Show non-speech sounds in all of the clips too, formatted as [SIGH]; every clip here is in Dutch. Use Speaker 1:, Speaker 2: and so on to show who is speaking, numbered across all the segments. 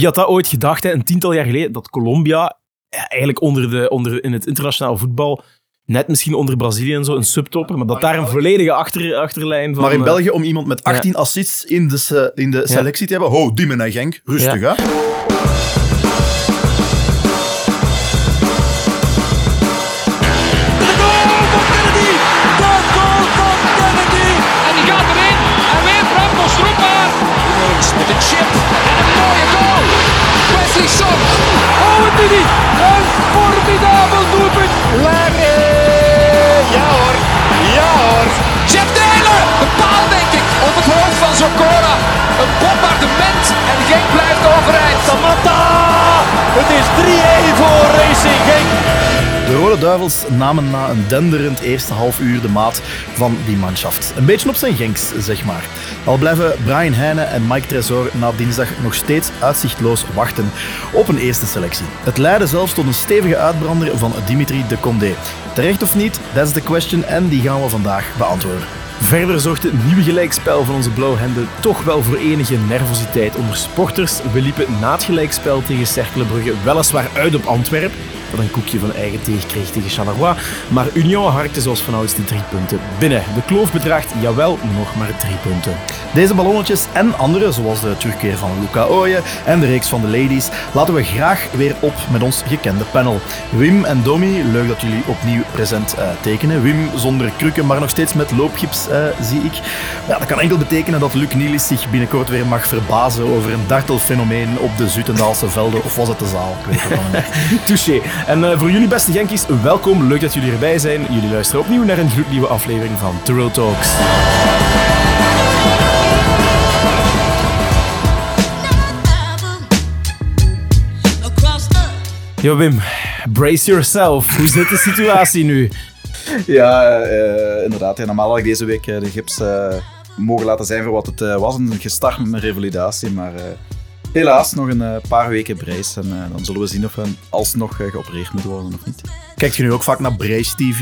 Speaker 1: Wie had dat ooit gedacht, hè, een tiental jaar geleden, dat Colombia ja, eigenlijk onder de, onder, in het internationaal voetbal, net misschien onder Brazilië en zo, een subtopper, maar dat daar een volledige achter, achterlijn van...
Speaker 2: Maar in
Speaker 1: eh,
Speaker 2: België, om iemand met 18 assists in de, in de selectie te hebben, ho, Diemen en Genk, rustig hè. Duivels namen na een denderend eerste half uur de maat van die manschaft. Een beetje op zijn Genks, zeg maar. Al blijven Brian Heijnen en Mike Tresor na dinsdag nog steeds uitzichtloos wachten op een eerste selectie. Het leidde zelfs tot een stevige uitbrander van Dimitri de Condé. Terecht of niet, that's the question en die gaan we vandaag beantwoorden.
Speaker 1: Verder zorgde het nieuwe gelijkspel van onze blauwhemden toch wel voor enige nervositeit onder sporters. We liepen na het gelijkspel tegen Cerkelenbrugge weliswaar uit op Antwerpen, dat een koekje van eigen teeg kreeg tegen Charleroi, maar Union harkte zoals vanouds de drie punten binnen. De kloof bedraagt, jawel, nog maar drie punten.
Speaker 2: Deze ballonnetjes en andere, zoals de terugkeer van Luca Ooyen en de reeks van de ladies, laten we graag weer op met ons gekende panel. Wim en Domi, leuk dat jullie opnieuw present eh, tekenen. Wim zonder krukken, maar nog steeds met loopgips, eh, zie ik. Ja, dat kan enkel betekenen dat Luc Nielis zich binnenkort weer mag verbazen over een dartelfenomeen op de Zutendaalse velden, of was het de zaal? Ik weet het niet. [LAUGHS]
Speaker 1: Touché. En eh, voor jullie beste Genkies, welkom. Leuk dat jullie erbij zijn. Jullie luisteren opnieuw naar een gloednieuwe aflevering van Real Talks. Yo Wim, brace yourself. Hoe zit de situatie nu?
Speaker 3: Ja, eh, inderdaad. Ja, normaal had ik deze week eh, de gips mogen laten zijn voor wat het was. En gestart met mijn revalidatie. Maar helaas nog een eh, paar weken brijs. En eh, dan zullen we zien of we alsnog eh, geopereerd moeten worden of niet.
Speaker 2: Kijkt je nu ook vaak naar Brace TV?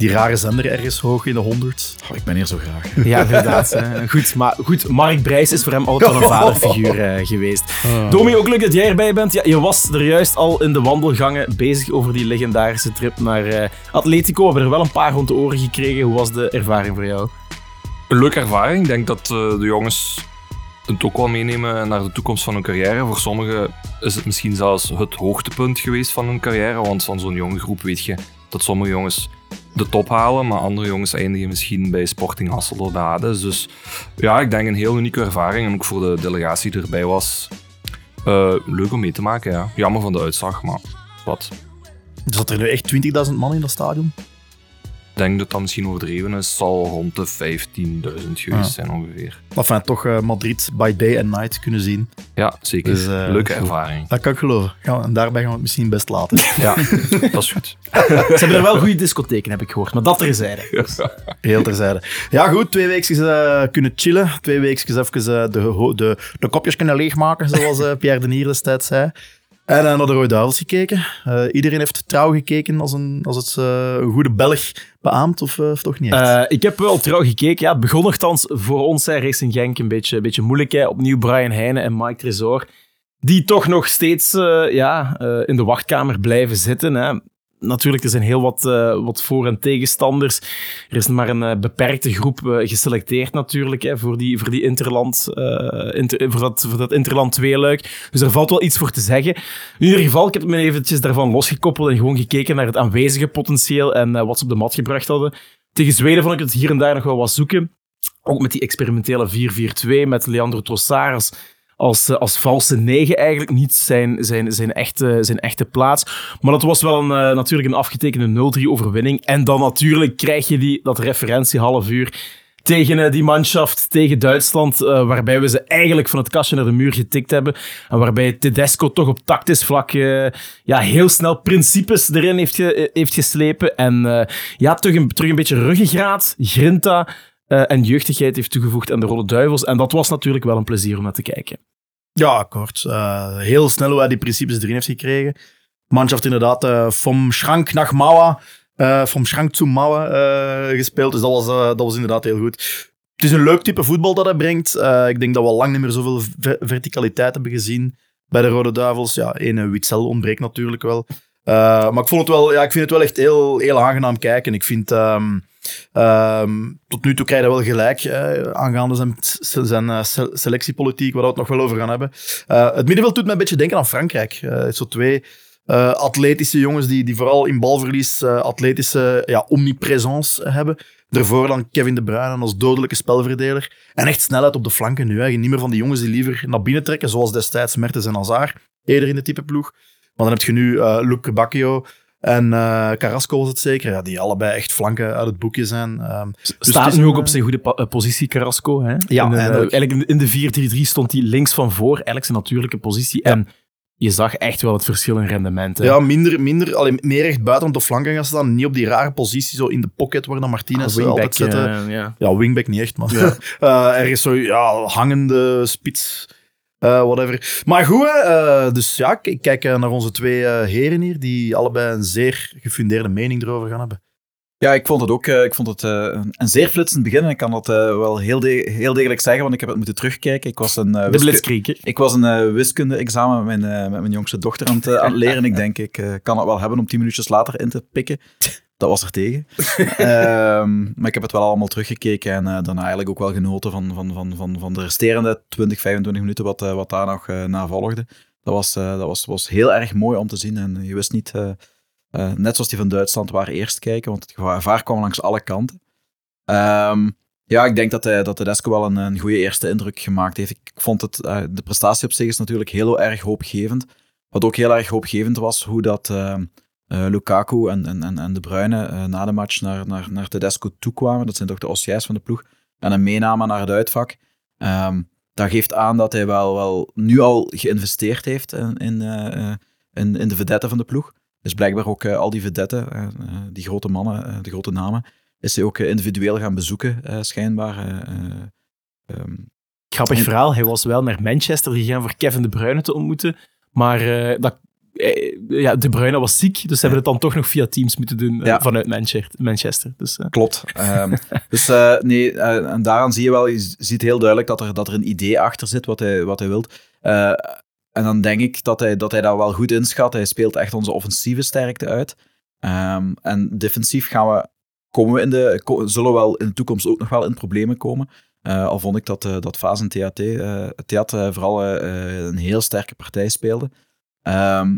Speaker 2: Die rare zender ergens hoog in de honderd.
Speaker 3: Oh, ik ben hier zo graag.
Speaker 1: Ja, inderdaad. hè. Goed, maar goed, Mark Brijs is voor hem altijd wel een [LAUGHS] vaderfiguur eh, geweest. Domi, ook leuk dat jij erbij bent. Ja, je was er juist al in de wandelgangen bezig over die legendarische trip naar eh, Atletico. We hebben er wel een paar rond de oren gekregen. Hoe was de ervaring voor jou?
Speaker 4: Een leuke ervaring. Ik denk dat eh, de jongens het ook wel meenemen naar de toekomst van hun carrière. Voor sommigen is het misschien zelfs het hoogtepunt geweest van hun carrière. Want van zo'n jonge groep weet je dat sommige jongens de top halen, maar andere jongens eindigen misschien bij Sporting Hasselt Hades. Dus ja, ik denk een heel unieke ervaring. En ook voor de delegatie die erbij was, eh, leuk om mee te maken. Ja. Jammer van de uitslag, maar wat.
Speaker 2: Zat er nu echt 20.000 man in dat stadion?
Speaker 4: Ik denk dat dat misschien overdreven is. Zal rond de 15.000 geweest
Speaker 2: Ja.
Speaker 4: zijn ongeveer.
Speaker 2: Enfin, toch eh, Madrid by day and night kunnen zien.
Speaker 4: Ja, zeker.
Speaker 2: Dus, eh,
Speaker 4: Leuke ervaring.
Speaker 2: Dat kan ik geloven. Gaan we- en daarbij gaan we het misschien best laten. [LAUGHS]
Speaker 4: Ja, dat is goed.
Speaker 1: Ze hebben er wel goede discotheken, heb ik gehoord. Maar dat terzijde. [LAUGHS]
Speaker 2: Heel terzijde. Ja, goed. Twee weken eh, kunnen chillen. Twee weken even de, de, de kopjes kunnen leegmaken, zoals Pierre Denier destijds zei. En eh, naar de Rode Duivels gekeken. Eh, iedereen heeft trouw gekeken als, een, als het eh, een goede Belg beaamt, of, eh, of toch niet
Speaker 1: ik heb wel trouw gekeken. Ja, het begon nogthans voor ons, hè, Racing Genk, een beetje, een beetje moeilijk. Hè. Opnieuw Brian Heijnen en Mike Tresor. Die toch nog steeds ja, in de wachtkamer blijven zitten. Hè. Natuurlijk, er zijn heel wat, eh, wat voor- en tegenstanders. Er is maar een eh, beperkte groep eh, geselecteerd natuurlijk hè, voor, die, voor, die interland, inter- voor, dat, voor dat Interland 2-luik. Dus er valt wel iets voor te zeggen. In ieder geval, ik heb me eventjes daarvan losgekoppeld en gewoon gekeken naar het aanwezige potentieel en wat ze op de mat gebracht hadden. Tegen Zweden vond ik het hier en daar nog wel wat zoeken. Ook met die experimentele 4-4-2 met Leandro Trossard als, eh, als valse negen eigenlijk niet zijn, zijn, zijn, echte, zijn echte plaats. Maar dat was wel een, eh, natuurlijk een afgetekende 0-3 overwinning. En dan natuurlijk krijg je die, dat referentie half uur tegen eh, die manschaft, tegen Duitsland, waarbij we ze eigenlijk van het kastje naar de muur getikt hebben. En waarbij Tedesco toch op tactisch vlak ja, heel snel principes erin heeft, heeft geslepen. En ja, terug een, terug een beetje ruggengraat, grinta en jeugdigheid heeft toegevoegd aan de Rode Duivels. En dat was natuurlijk wel een plezier om naar te kijken.
Speaker 2: Ja, akkoord. Eh, heel snel hoe hij die principes erin heeft gekregen. Manschaft inderdaad eh vom Schrank nach Mauer, eh vom Schrank zu Mauer eh, gespeeld. Dus dat was, dat was inderdaad heel goed. het is een leuk type voetbal dat hij brengt. Ik denk dat we lang niet meer zoveel ver- verticaliteit hebben gezien bij de Rode Duivels. Ja, ene Witzel ontbreekt natuurlijk wel. Maar ik, vond het wel, ja, ik vind het wel echt heel, heel aangenaam kijken. Ik vind... ehm, ehm, tot nu toe krijg je wel gelijk aangaande zijn, zijn eh, se- selectiepolitiek, waar we het nog wel over gaan hebben. Eh, het middenveld doet me een beetje denken aan Frankrijk. Eh, zo twee atletische jongens die, die vooral in balverlies atletische ja, omnipresence hebben. Daarvoor dan Kevin De Bruyne als dodelijke spelverdeler. En echt snelheid op de flanken nu. Hè. Niet meer van die jongens die liever naar binnen trekken, zoals destijds Mertens en Hazard, eerder in de type ploeg. Maar dan heb je nu eh Luke Bacchio en eh, Carrasco was het zeker, ja, die allebei echt flanken uit het boekje zijn. Ehm, dus
Speaker 1: Staat
Speaker 2: is
Speaker 1: nu ook op
Speaker 2: eh,
Speaker 1: zijn goede eh, positie, Carrasco. Hè?
Speaker 2: Ja,
Speaker 1: in, de-
Speaker 2: eindelijk.
Speaker 1: eigenlijk in- de 4-3-3 stond hij links van voor, eigenlijk zijn natuurlijke positie. En je zag echt wel het verschil in rendement. hè.
Speaker 2: Ja, minder, minder alleen meer echt buiten op de flanken gaan staan. Niet op die rare positie, zo in de pocket waar dan Martinez
Speaker 1: Ah,
Speaker 2: altijd
Speaker 1: eh, ja.
Speaker 2: Ja, wingback niet echt, maar [LAUGHS] eh, ergens zo ja, hangende spits, eh, whatever. Maar goed, eh, dus ja, ik ik kijk eh, naar onze twee eh, heren hier, die allebei een zeer gefundeerde mening erover gaan hebben.
Speaker 3: Ja, ik vond het ook eh, ik vond het, eh, een, een zeer flitsend begin. En ik kan dat eh, wel heel, de- heel degelijk zeggen, want ik heb het moeten terugkijken. Ik was een, eh,
Speaker 1: De blitzkrieg.
Speaker 3: ik was een eh, wiskunde-examen met mijn, eh, met mijn jongste dochter aan het, aan het leren. Ik denk, ik eh, kan het wel hebben om tien minuutjes later in te pikken. Dat was er tegen. [LAUGHS] Ehm, maar ik heb het wel allemaal teruggekeken en eh, daarna eigenlijk ook wel genoten van, van, van, van, van de resterende 20, 25 minuten wat, eh, wat daar nog eh, na volgde. Dat, was, dat was, was heel erg mooi om te zien en je wist niet, net zoals die van Duitsland, waar eerst kijken, want het gevaar kwam langs alle kanten. Ehm, ja, ik denk dat, hij, dat Tedesco wel een, een goede eerste indruk gemaakt heeft. Ik vond het, de prestatie op zich is natuurlijk heel erg hoopgevend. Wat ook heel erg hoopgevend was, hoe dat eh, Lukaku en, en, en, De Bruyne eh, na de match naar, naar, naar Tedesco toekwamen. Dat zijn toch de Ossiers van de ploeg. En een meename naar het uitvak. Ehm, dat geeft aan dat hij wel, wel nu al geïnvesteerd heeft in, in, eh, in, in de vedetten van de ploeg. Dus blijkbaar ook al die vedetten, die grote mannen, de grote namen, is hij ook individueel gaan bezoeken, schijnbaar. ehm,
Speaker 1: Grappig verhaal. Hij was wel naar Manchester gegaan voor Kevin De Bruyne te ontmoeten. Maar dat, ja, De Bruyne was ziek, dus ze hebben het dan toch nog via Teams moeten doen eh,
Speaker 3: Ja.
Speaker 1: vanuit Manchester. Manchester. Dus, eh,
Speaker 3: Klopt. Ehm, [LAUGHS] dus eh, nee, eh, en daaraan zie je wel, je ziet heel duidelijk dat er, dat er een idee achter zit wat hij, wat hij wilt. Eh, en dan denk ik dat hij, dat hij dat wel goed inschat. Hij speelt echt onze offensieve sterkte uit. Ehm, en defensief gaan we, komen we in de, ko- zullen we wel in de toekomst ook nog wel in problemen komen. Eh, al vond ik dat, eh dat Vaas en THT, eh Theat eh, vooral eh, eh, een heel sterke partij speelde. Ehm,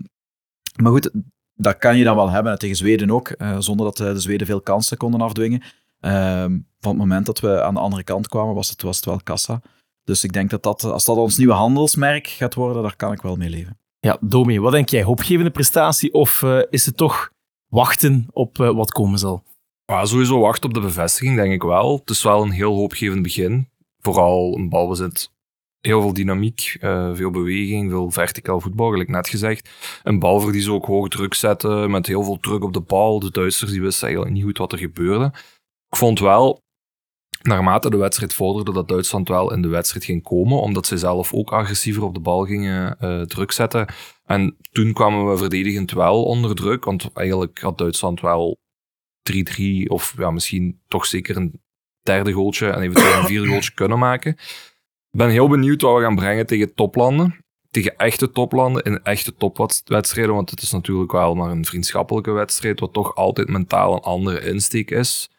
Speaker 3: maar goed, dat kan je dan wel hebben. Tegen Zweden ook, eh, zonder dat eh, de Zweden veel kansen konden afdwingen. Ehm, van het moment dat we aan de andere kant kwamen, was het, was het wel kassa. Dus ik denk dat, dat als dat ons nieuwe handelsmerk gaat worden, daar kan ik wel mee leven.
Speaker 1: ja, Domi, wat denk jij? Hoopgevende prestatie of eh, is het toch wachten op eh, wat komen zal?
Speaker 4: Ja, sowieso wachten op de bevestiging, denk ik wel. Het is wel een heel hoopgevend begin. Vooral een balbezit. Heel veel dynamiek, eh, veel beweging, veel verticaal voetbal, gelijk net gezegd. Een balverlies ook hoog druk zetten, met heel veel druk op de bal. De Duitsers die wisten eigenlijk niet goed wat er gebeurde. Ik vond wel, naarmate de wedstrijd vorderde, dat Duitsland wel in de wedstrijd ging komen, omdat ze zelf ook agressiever op de bal gingen eh, druk zetten. En toen kwamen we verdedigend wel onder druk, want eigenlijk had Duitsland wel 3-3 of ja, misschien toch zeker een derde goaltje en eventueel een vierde goaltje kunnen maken. Ben heel benieuwd wat we gaan brengen tegen toplanden. Tegen echte toplanden in echte topwedstrijden, want het is natuurlijk wel maar een vriendschappelijke wedstrijd, wat toch altijd mentaal een andere insteek is.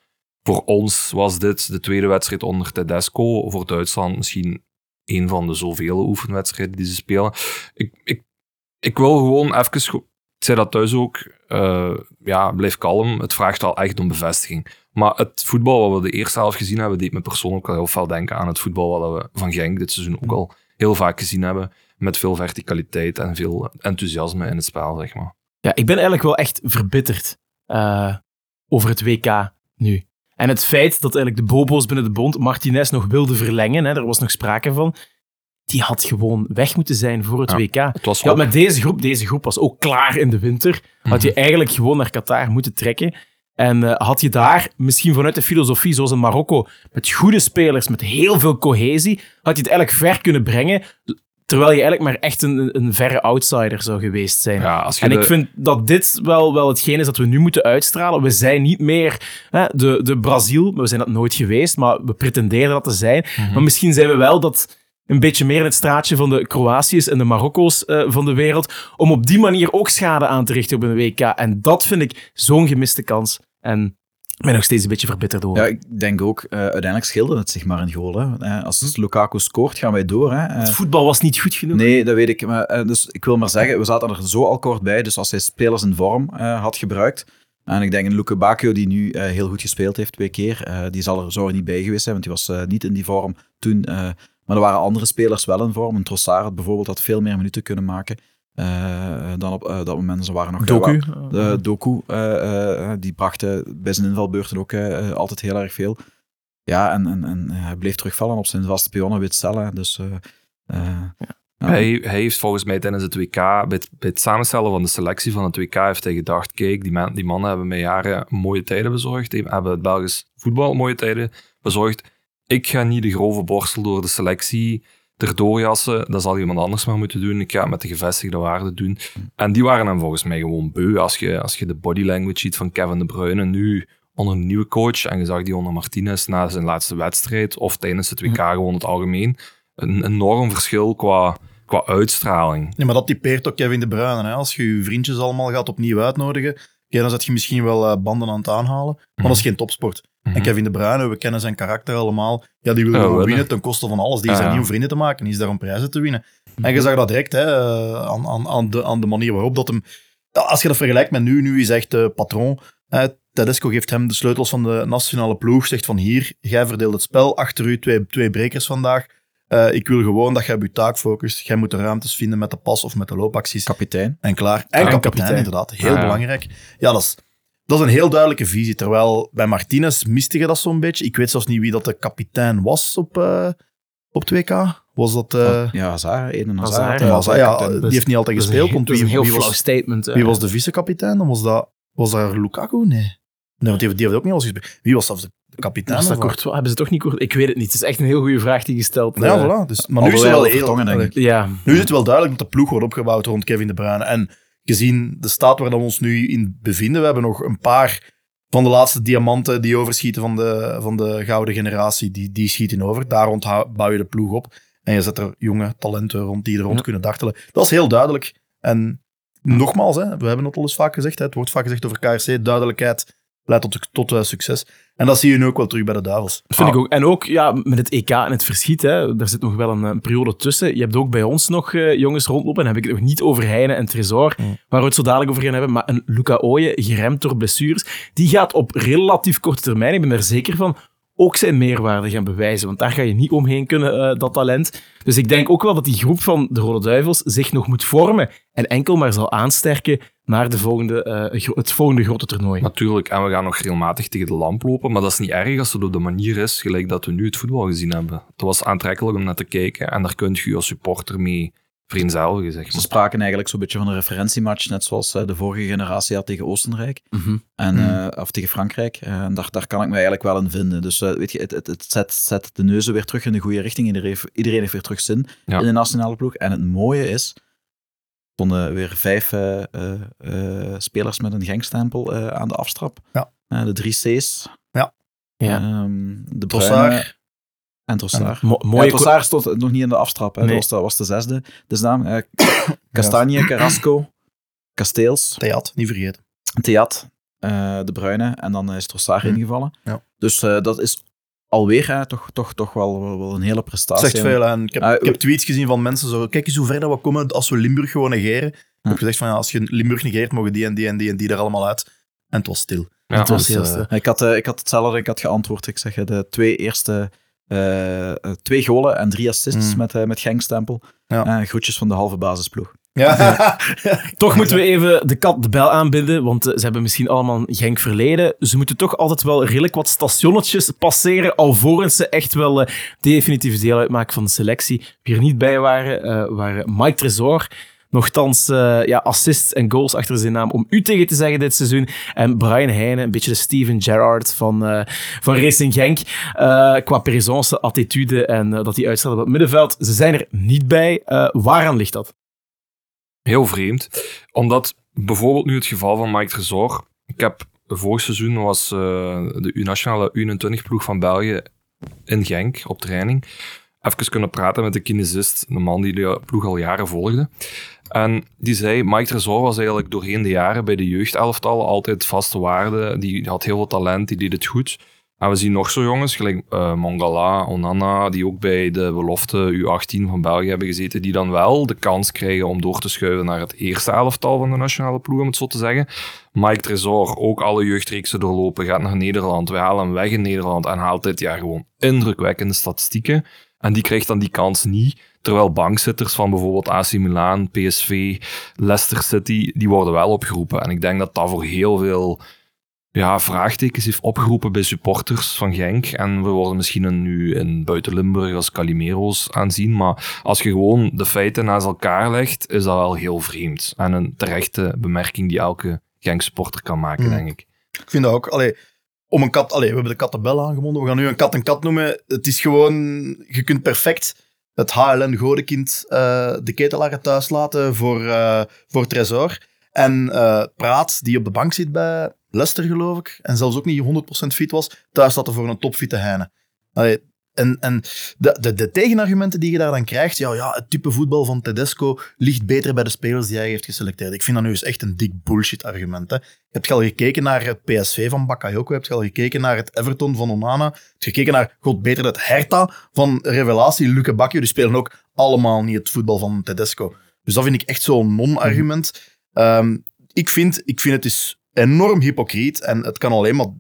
Speaker 4: Voor ons was dit de tweede wedstrijd onder Tedesco. Voor Duitsland misschien een van de zoveel oefenwedstrijden die ze spelen. Ik, ik, ik wil gewoon even... zei dat thuis ook. eh, ja, blijf kalm. Het vraagt al echt om bevestiging. Maar het voetbal wat we de eerste helft gezien hebben, deed me persoonlijk wel heel veel denken aan het voetbal wat we van Genk dit seizoen ook al heel vaak gezien hebben. Met veel verticaliteit en veel enthousiasme in het spel, zeg maar.
Speaker 1: Ja, ik ben eigenlijk wel echt verbitterd eh, over het WK nu. En het feit dat eigenlijk de bobo's binnen de bond Martinez nog wilde verlengen, hè, er was nog sprake van, die had gewoon weg moeten zijn voor het
Speaker 4: Ja,
Speaker 1: WK.
Speaker 4: Het was
Speaker 1: Ja, met deze groep, deze groep was ook klaar in de winter. Had je eigenlijk gewoon naar Qatar moeten trekken. En eh, had je daar misschien vanuit de filosofie, zoals in Marokko, met goede spelers, met heel veel cohesie, had je het eigenlijk ver kunnen brengen. terwijl je eigenlijk maar echt een, een verre outsider zou geweest zijn.
Speaker 4: Ja, als je
Speaker 1: En
Speaker 4: de-
Speaker 1: ik vind dat dit wel, wel hetgeen is dat we nu moeten uitstralen. We zijn niet meer hè, de, de Brazil, we zijn dat nooit geweest, maar we pretenderen dat te zijn.
Speaker 4: Mhm.
Speaker 1: Maar misschien zijn we wel dat een beetje meer in het straatje van de Kroatiërs en de Marokko's eh, van de wereld, om op die manier ook schade aan te richten op een WK. En dat vind ik zo'n gemiste kans. En ik ben nog steeds een beetje verbitterd over.
Speaker 3: Ja, ik denk ook, eh, uiteindelijk scheelde het zich maar een goal. Hè. Eh, Als Lukaku scoort, gaan wij door. Hè.
Speaker 1: Het voetbal was niet goed genoeg.
Speaker 3: Nee, dat weet ik. Maar, dus ik wil maar zeggen, we zaten er zo al kort bij. Dus als hij spelers in vorm had gebruikt. En ik denk een Luke Bacchio, die nu heel goed gespeeld heeft twee keer. die zal er zo niet bij geweest zijn, want die was niet in die vorm toen. Maar er waren andere spelers wel in vorm. Een Trossard had bijvoorbeeld had veel meer minuten kunnen maken eh, dan op eh, dat moment. Ze waren nog
Speaker 1: Doku.
Speaker 3: de Doku, eh, eh, die bracht bij zijn invalbeurten ook altijd heel erg veel. Ja, en, en, en hij bleef terugvallen op zijn vaste pionnen, wit cellen. Dus eh, eh, ja.
Speaker 4: Hij, hij heeft volgens mij tijdens het WK, bij het, bij het samenstellen van de selectie van het WK, heeft hij gedacht, kijk, die, man, die mannen hebben mij jaren mooie tijden bezorgd, die hebben het Belgisch voetbal mooie tijden bezorgd. Ik ga niet de grove borstel door de selectie erdoor jassen, dat zal iemand anders maar moeten doen. Ik ga het met de gevestigde waarden doen. En die waren hem volgens mij gewoon beu. Als je, als je de body language ziet van Kevin De Bruyne, nu onder een nieuwe coach, en je zag die onder Martinez na zijn laatste wedstrijd, of tijdens het WK gewoon het algemeen, een enorm verschil qua, qua uitstraling.
Speaker 2: Ja, maar dat typeert ook Kevin De Bruyne. Hè? Als je je vriendjes allemaal gaat opnieuw uitnodigen, dan zet je misschien wel eh, banden aan het aanhalen, maar dat is geen topsport.
Speaker 4: Mhm.
Speaker 2: En Kevin De Bruyne, we kennen zijn karakter allemaal. Ja, die wil gewoon
Speaker 4: winnen.
Speaker 2: winnen ten koste van alles. Die is
Speaker 4: Ja,
Speaker 2: daar niet om vrienden te maken, die is daar om prijzen te winnen. En je zag dat direct hè, eh, aan, aan, aan, de, aan de manier waarop dat hem... Als je dat vergelijkt met nu, nu is echt de patroon. Tedesco geeft hem de sleutels van de nationale ploeg, zegt van hier, jij verdeelt het spel, achter u twee, twee brekers vandaag. Eh, ik wil gewoon dat jij op je taak focust. Jij moet de ruimtes vinden met de pas of met de loopacties.
Speaker 3: kapitein.
Speaker 2: En klaar. En
Speaker 1: En
Speaker 2: kapitein,
Speaker 1: kapitein.
Speaker 2: inderdaad. Heel
Speaker 4: Ah, ja.
Speaker 2: belangrijk. Ja, dat is, dat is een heel duidelijke visie. Terwijl bij Martinez miste je dat zo'n beetje. Ik weet zelfs niet wie dat de kapitein was op, eh op 2K. Was dat... eh
Speaker 3: ja, Hazard, Eden Hazard.
Speaker 1: Hazard,
Speaker 2: ja,
Speaker 3: Hazard,
Speaker 2: ja,
Speaker 3: kapitein.
Speaker 2: die heeft niet altijd
Speaker 1: Dat is een
Speaker 2: gespeeld.
Speaker 1: dat is een heel
Speaker 2: wie,
Speaker 1: flauw
Speaker 2: was,
Speaker 1: statement.
Speaker 2: wie was de vice-kapitein? Dan was dat, was dat Lukaku? Nee. Nee, want die, heeft- die heeft ook niet alles gespeeld. Wie was zelfs de kapitein?
Speaker 1: Was dat? Courtois? Hebben ze toch niet kort? Ik weet het niet. Het is echt een heel goede vraag die gesteld
Speaker 2: Ja,
Speaker 1: eh,
Speaker 2: voilà. Dus, maar nu is het wel heel...
Speaker 3: Denk ik.
Speaker 1: Ja,
Speaker 2: Nu is het wel duidelijk dat de ploeg wordt opgebouwd rond Kevin De Bruyne. En gezien de staat waar we ons nu in bevinden, we hebben nog een paar van de laatste diamanten die overschieten van de, van de gouden generatie, die, die schieten over. Daar rond bouw je de ploeg op. En je zet er jonge talenten rond die er rond
Speaker 1: Ja.
Speaker 2: kunnen dartelen. Dat is heel duidelijk. En nogmaals, hè, we hebben het al eens vaak gezegd, hè, het wordt vaak gezegd over KRC, duidelijkheid leidt tot, tot eh, succes. En dat zie je nu ook wel terug bij de Duivels.
Speaker 1: dat vind
Speaker 4: Ah.
Speaker 1: ik ook. En ook ja, met het EK en het verschiet, hè, daar zit nog wel een, periode tussen. Je hebt ook bij ons nog eh, jongens rondlopen, en dan heb ik het nog niet over Heine en Tresor,
Speaker 2: Mm.
Speaker 1: waar we het zo dadelijk over gaan hebben, maar een Luca Ooyen, geremd door blessures, die gaat op relatief korte termijn, ik ben er zeker van, ook zijn meerwaarde gaan bewijzen. Want daar ga je niet omheen kunnen, eh, dat talent. Dus ik denk ook wel dat die groep van de Rode Duivels zich nog moet vormen en enkel maar zal aansterken naar de volgende, eh, het volgende grote toernooi.
Speaker 4: Natuurlijk, en we gaan nog regelmatig tegen de lamp lopen, maar dat is niet erg als het op de manier is gelijk dat we nu het voetbal gezien hebben. Het was aantrekkelijk om naar te kijken en daar kun je je als supporter mee vereenzelvigen, zeg
Speaker 3: Ze
Speaker 4: maar.
Speaker 3: spraken eigenlijk zo'n beetje van een referentiematch, net zoals eh, de vorige generatie had tegen Oostenrijk.
Speaker 1: Mhm.
Speaker 3: En,
Speaker 2: Hmm.
Speaker 3: eh, of tegen Frankrijk. Eh, En daar, daar kan ik me eigenlijk wel in vinden. Dus eh, weet je, het, het, het zet, zet de neuzen weer terug in de goede richting. Iedereen, heeft- iedereen heeft weer terug zin
Speaker 4: Ja.
Speaker 3: in de nationale ploeg. En het mooie is, er stonden weer vijf eh, eh, eh, spelers met een gangstempel eh, aan de afstrap.
Speaker 2: Ja.
Speaker 3: De drie C's.
Speaker 1: Ja.
Speaker 3: Ehm, de
Speaker 2: Trossard.
Speaker 3: Trossard. En Trossard.
Speaker 1: Mo-
Speaker 3: Ja,
Speaker 1: mooie
Speaker 3: Trossard stond nog niet in de afstrap. Hè.
Speaker 1: Nee.
Speaker 3: Dat, was de, was de zesde. Dus naam. eh, [COUGHS] Castagne, Carrasco, Kasteels.
Speaker 2: Theat, niet vergeten.
Speaker 3: Theat, eh, De Bruyne en dan is Trossard
Speaker 2: Hm.
Speaker 3: ingevallen.
Speaker 2: Ja.
Speaker 3: Dus eh, dat is alweer hè, toch, toch, toch wel, wel, wel een hele prestatie.
Speaker 2: zegt veel. En ik, heb,
Speaker 3: Ah,
Speaker 2: ik heb tweets gezien van mensen zo, kijk eens hoe ver dat we komen als we Limburg gewoon negeren. Ik heb gezegd van, ja, als je Limburg negeert, mogen die en die en die en die er allemaal uit. En het was stil.
Speaker 4: Ja,
Speaker 1: Het was
Speaker 3: Dus,
Speaker 1: heel
Speaker 3: eh,
Speaker 1: stil.
Speaker 3: ik, had, ik had hetzelfde, ik had geantwoord. Ik zeg, de twee eerste, twee golen en drie assists
Speaker 2: Mm.
Speaker 3: met, eh met Gengstempel.
Speaker 2: Ja.
Speaker 3: Eh, groetjes van de halve basisploeg.
Speaker 2: Ja. [LAUGHS]
Speaker 1: Toch moeten we even de kat de bel aanbinden, want eh, ze hebben misschien allemaal een genk verleden. Ze moeten toch altijd wel redelijk wat stationnetjes passeren, alvorens ze echt wel eh, definitief deel uitmaken van de selectie. Wie er niet bij waren, eh, waren Mike Tresor, Nochtans, uh, ja, assists en goals achter zijn naam om u tegen te zeggen dit seizoen. En Brian Heijnen, een beetje de Steven Gerrard van, uh, van Racing Genk. Uh, qua présence, attitude en dat hij uitstelt op het middenveld. Ze zijn er niet bij. waaraan ligt dat?
Speaker 4: Heel vreemd. Omdat bijvoorbeeld nu het geval van Mike Tresor. Ik heb vorig seizoen was de nationale U21-ploeg van België in Genk op training. Even kunnen praten met de kinesist, de man die de ploeg al jaren volgde. En die zei, Mike Tresor was eigenlijk doorheen de jaren bij de jeugdelftal altijd vaste waarde. Die had heel veel talent, die deed het goed. En we zien nog zo jongens, gelijk uh, Mongala, Onana, die ook bij de belofte U18 van België hebben gezeten, die dan wel de kans krijgen om door te schuiven naar het eerste elftal van de nationale ploeg, om het zo te zeggen. Mike Tresor, ook alle jeugdreeksen doorlopen, gaat naar Nederland. Wij halen hem weg in Nederland en haalt dit jaar gewoon indrukwekkende statistieken. En die krijgt dan die kans niet. Terwijl bankzitters van bijvoorbeeld AC Milan, PSV, Leicester City, die worden wel opgeroepen. En ik denk dat dat voor heel veel ja, vraagtekens heeft opgeroepen bij supporters van Genk. En we worden misschien nu in buiten Limburg als Calimero's aanzien. Maar als je gewoon de feiten naast elkaar legt, is dat wel heel vreemd. En een terechte bemerking die elke Genk-supporter kan maken, hmm. denk ik.
Speaker 2: Ik vind dat ook. Allee, om een kat... Allee, we hebben de kattenbel aangebonden. We gaan nu een kat een kat noemen. Het is gewoon... Je kunt perfect het HLN Godekind uh, de ketelaar thuis laten voor, uh, voor Tresor. En uh, Praat, die op de bank zit bij Leicester, geloof ik, en zelfs ook niet 100% fit was, thuis laten voor een topfitte Heine. Allee, en, en de, de, de, tegenargumenten die je daar dan krijgt, ja, ja, het type voetbal van Tedesco ligt beter bij de spelers die hij heeft geselecteerd. Ik vind dat nu eens echt een dik bullshit argument. Hè. Heb je al gekeken naar het PSV van Bakayoko? Heb je al gekeken naar het Everton van Onana? Heb je gekeken naar, god beter, het Hertha van Revelatie, Luke Bakio? Die spelen ook allemaal niet het voetbal van Tedesco. Dus dat vind ik echt zo'n non-argument. Um, ik, vind, ik vind het is enorm hypocriet en het kan alleen maar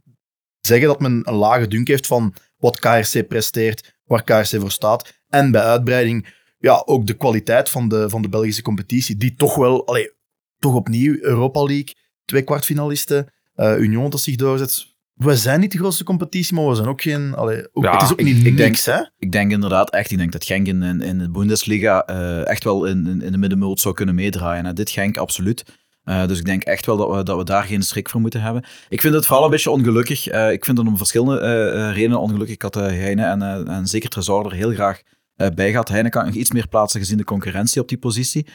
Speaker 2: zeggen dat men een lage dunk heeft van wat KRC presteert, waar KRC voor staat. En bij uitbreiding ja, ook de kwaliteit van de, van de Belgische competitie, die toch wel, allee, toch opnieuw Europa League, twee kwartfinalisten, uh, Union dat zich doorzet. We zijn niet de grootste competitie, maar we zijn ook geen... Allee, ook, het is ook niet ik, niks,
Speaker 3: denk, hè? Ik denk inderdaad echt, ik denk dat Genk in, in de Bundesliga uh, echt wel in, in de middenmoot zou kunnen meedraaien. Hè. Dit Genk absoluut. Uh, dus ik denk echt wel dat we, dat we daar geen schrik voor moeten hebben. Ik vind het vooral een beetje ongelukkig. Uh, ik vind het om verschillende uh, redenen ongelukkig. Ik had Heine en, zeker Tresor er heel graag bij gehad. Heine kan nog iets meer plaatsen gezien de concurrentie op die positie.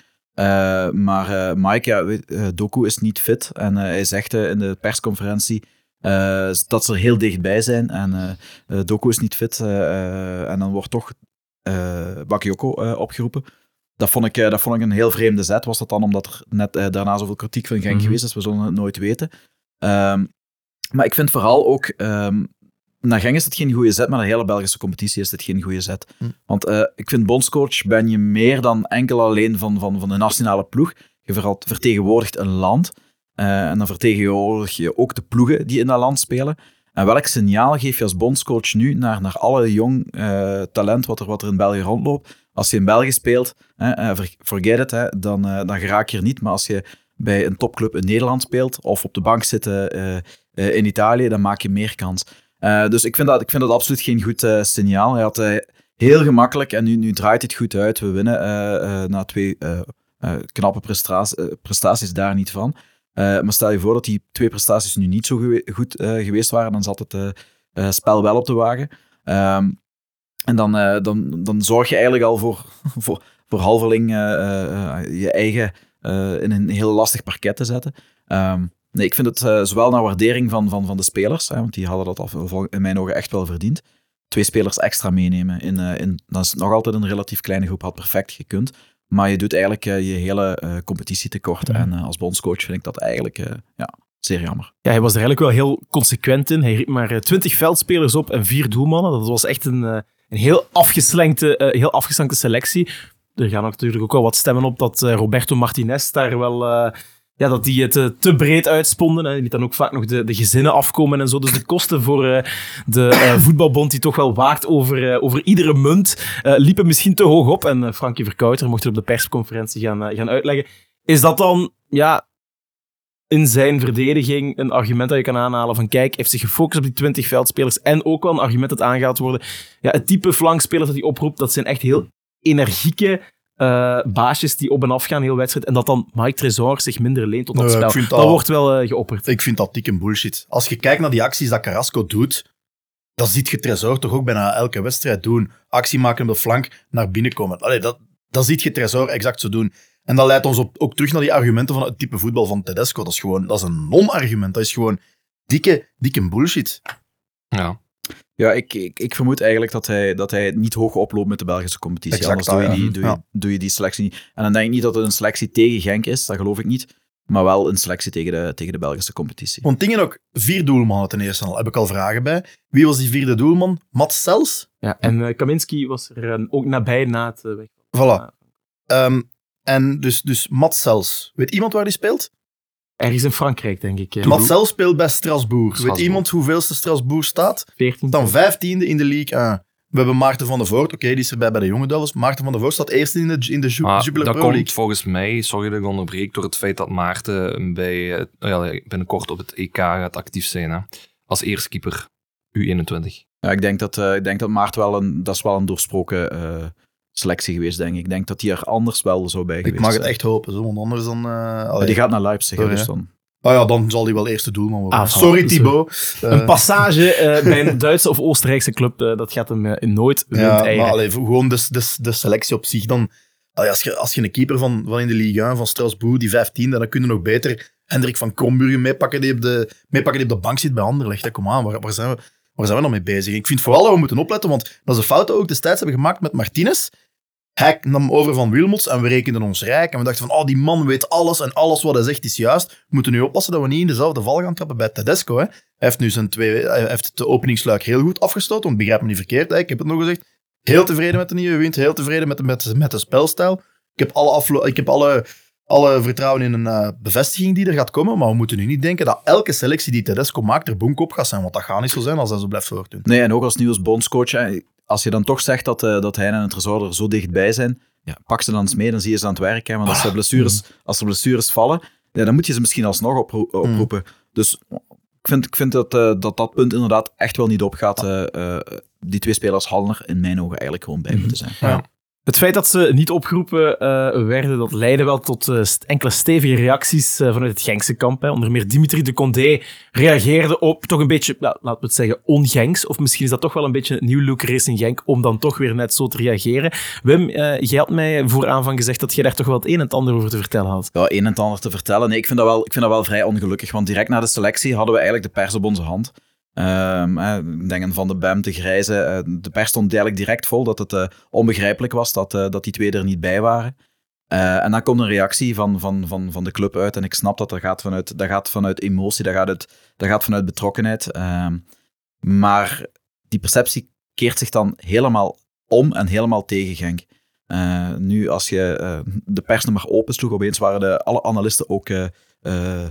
Speaker 3: maar Mike, ja, Doku is niet fit. En hij zegt in de persconferentie dat ze er heel dichtbij zijn. En Doku is niet fit. en dan wordt toch Bakayoko opgeroepen. Dat vond, ik, eh, dat vond ik een heel vreemde zet. Was dat dan omdat er net uh, daarna zoveel kritiek van Genk mm geweest is? We zullen het nooit weten. Um, maar ik vind vooral ook... Um, naar Genk is het geen goede zet, maar de hele Belgische competitie is het geen goede zet. Mm. Want uh, ik vind bondscoach ben je meer dan enkel alleen van, van, van de nationale ploeg. Je vertegenwoordigt een land. Uh, en dan vertegenwoordig je ook de ploegen die in dat land spelen. En welk signaal geef je als bondscoach nu naar, naar alle jong uh, talent wat er, wat er in België rondloopt? Als je in België speelt, hè, forget it, hè, dan, uh, dan geraak je er niet. Maar als je bij een topclub in Nederland speelt of op de bank zit in Italië, dan maak je meer kans. dus ik vind, dat, ik vind dat absoluut geen goed signaal. Hij had heel gemakkelijk en nu, nu draait het goed uit. We winnen na twee knappe prestaties daar niet van. Maar stel je voor dat die twee prestaties nu niet zo goed geweest waren, dan zat het spel wel op de wagen. Um, en dan, dan, dan zorg je eigenlijk al voor, [LAUGHS] voor, uh, je eigen in een heel lastig parket te zetten. Um, nee, ik vind het zowel naar waardering van, van, van de spelers, hè, want die hadden dat al, in mijn ogen echt wel verdiend. Twee spelers extra meenemen, in, in, dat is nog altijd een relatief kleine groep, had perfect gekund. Maar je doet eigenlijk je hele competitie tekort. En als bondscoach vind ik dat eigenlijk ja, zeer jammer.
Speaker 1: Ja, hij was er eigenlijk wel heel consequent in. Hij riep maar twintig veldspelers op en vier doelmannen. Dat was echt een een heel afgeslankte, heel afgeslankte selectie. Er gaan natuurlijk ook wel wat stemmen op dat Roberto Martinez daar wel... Ja, dat die het te breed uitsponden. Hè. Die liet dan ook vaak nog de, de gezinnen afkomen en zo. Dus de kosten voor de [CLEARS THROAT] voetbalbond, die toch wel waakt over, over iedere munt, liepen misschien te hoog op. En Frankie Verkouter mocht er op de persconferentie gaan, gaan uitleggen. Is dat dan ja, in zijn verdediging een argument dat je kan aanhalen van kijk, heeft zich gefocust op die 20 veldspelers en ook wel een argument dat aangehaald worden. Ja, het type flankspeler dat hij oproept, dat zijn echt heel energieke, eh, baasjes die op en af gaan heel wedstrijd. En dat dan Mike Tresor zich minder leent tot dat
Speaker 2: Nee,
Speaker 1: spel. dat- wordt wel eh, geopperd.
Speaker 2: Ik vind dat dikke bullshit. Als je kijkt naar die acties dat Carrasco doet, dan ziet je Tresor toch ook bijna elke wedstrijd doen. Actie maken op de flank, naar binnen komen. Allee, dat, dat ziet je Tresor exact zo doen. En dat leidt ons op, ook terug naar die argumenten van het type voetbal van Tedesco. Dat is gewoon dat is een non-argument. Dat is gewoon dikke, dikke bullshit.
Speaker 4: Ja.
Speaker 3: Ja, ik, ik, ik vermoed eigenlijk dat hij, dat hij niet hoog oploopt met de Belgische competitie.
Speaker 2: Exact
Speaker 3: Anders doe je,
Speaker 2: dat,
Speaker 3: die,
Speaker 2: ja.
Speaker 3: doe, je, doe je die selectie niet. En dan denk ik niet dat het een selectie tegen Genk is, dat geloof ik niet. Maar wel een selectie tegen de, tegen de Belgische competitie.
Speaker 2: Want dingen ook, vier doelmannen ten eerste al. Heb ik al vragen bij. Wie was die vierde doelman? Mats Sels?
Speaker 1: Ja, en eh, Kaminski was er eh, ook nabij na het uh, weg.
Speaker 2: Voilà. Ehm, en dus, dus Mats Sels. Weet iemand waar die speelt?
Speaker 1: Ergens in Frankrijk, denk ik. eh.
Speaker 2: Sels speelt bij Strasbourg. Weet iemand hoeveelste Strasbourg staat?
Speaker 1: 14.
Speaker 2: Dan vijftiende in de League 1. We hebben Maarten van der Voort. Oké, die is erbij bij de jonge duivels. Maarten van der Voort staat eerste in de, in de Ju-
Speaker 4: Maar
Speaker 2: Jupiler
Speaker 4: dat
Speaker 2: Pro
Speaker 4: komt
Speaker 2: League.
Speaker 4: volgens mij, sorry dat ik onderbreek, door het feit dat Maarten bij, eh, ja, binnenkort op het EK gaat actief zijn. Hè? Als eerste keeper, U21.
Speaker 3: Ja, ik denk dat, eh, ik denk dat Maart wel een, dat is wel een doorsproken eh, selectie geweest, denk ik. Ik denk dat hij er anders wel zo bij
Speaker 2: Ik
Speaker 3: geweest
Speaker 2: mag het
Speaker 3: zijn.
Speaker 2: echt hopen, zo, want anders dan... eh,
Speaker 3: Maar die gaat naar Leipzig, hè,
Speaker 2: Sorry,
Speaker 3: dus
Speaker 2: hè.
Speaker 3: dan...
Speaker 2: Oh ja, dan zal hij wel eerste doelman worden.
Speaker 1: Ah, voilà.
Speaker 2: Sorry,
Speaker 1: Dus,
Speaker 2: Thibaut. Eh,
Speaker 1: Een passage eh, bij een Duitse of Oostenrijkse club, eh, dat gaat hem eh, nooit
Speaker 2: Ja,
Speaker 1: windeieren.
Speaker 2: maar allee, gewoon de, de, de selectie op zich dan. Allee, als, je, als je een keeper van, van in de Ligue 1 van Strasbourg, die 15, dan kun je nog beter Hendrik van Kromburgen meepakken die op de, meepakken die op de bank zit bij Anderlecht. Hè. Kom aan, waar, waar, zijn we, waar zijn we dan mee bezig? Ik vind vooral dat we moeten opletten, want dat is een fout dat we ook destijds hebben gemaakt met Martinez. Hij nam over van Wilmots en we rekenden ons rijk. En we dachten van, oh, die man weet alles en alles wat hij zegt is juist. We moeten nu oppassen dat we niet in dezelfde val gaan trappen bij Tedesco. Hè. Hij heeft nu zijn twee, hij heeft de openingsluik heel goed afgestoten, want begrijp me niet verkeerd, hè. ik heb het nog gezegd. Heel tevreden met de nieuwe wind, heel tevreden met de, met, de spelstijl. Ik heb, alle, aflo- ik heb alle, alle vertrouwen in een eh, bevestiging die er gaat komen, maar we moeten nu niet denken dat elke selectie die Tedesco maakt er boomkop gaat zijn, want dat gaat niet zo zijn als hij zo blijft voortdoen.
Speaker 3: Nee, en ook als nieuws bondscoach, als je dan toch zegt dat, eh, dat hij en het resort er zo dichtbij zijn, ja, pak ze dan eens mee, dan zie je ze aan het werk. Hè, want als er blessures, als er blessures vallen, ja, dan moet je ze misschien alsnog opro- oproepen. Dus ik vind, ik vind dat, eh, dat dat punt inderdaad echt wel niet opgaat. eh, eh, die twee spelers hadden er in mijn ogen eigenlijk gewoon bij moeten zijn.
Speaker 1: Het feit dat ze niet opgeroepen eh, werden, dat leidde wel tot eh, enkele stevige reacties eh, vanuit het Genkse kamp. Hè. Onder meer Dimitri de Condé reageerde op toch een beetje, nou, laten we het zeggen, ongenks. Of misschien is dat toch wel een beetje een nieuw look Racing Genk om dan toch weer net zo te reageren. Wim, jij had mij voor aanvang gezegd dat jij daar toch wel het een en het ander over te vertellen had.
Speaker 3: Ja, een en ander te vertellen. Nee, ik vind, dat wel, ik vind dat wel vrij ongelukkig, want direct na de selectie hadden we eigenlijk de pers op onze hand. Ik denk aan Van de Bem, de Grijze. eh, de pers stond eigenlijk direct vol dat het eh, onbegrijpelijk was dat, eh, dat die twee er niet bij waren. Eh, en dan komt een reactie van, van, van, van de club uit. En ik snap dat dat gaat vanuit, dat gaat vanuit emotie, dat gaat, dat gaat vanuit betrokkenheid. Ehm, maar die perceptie keert zich dan helemaal om en helemaal tegen Genk. Eh, nu, als je eh, de pers nog maar opensloeg, opeens waren de, alle analisten ook eh, eh,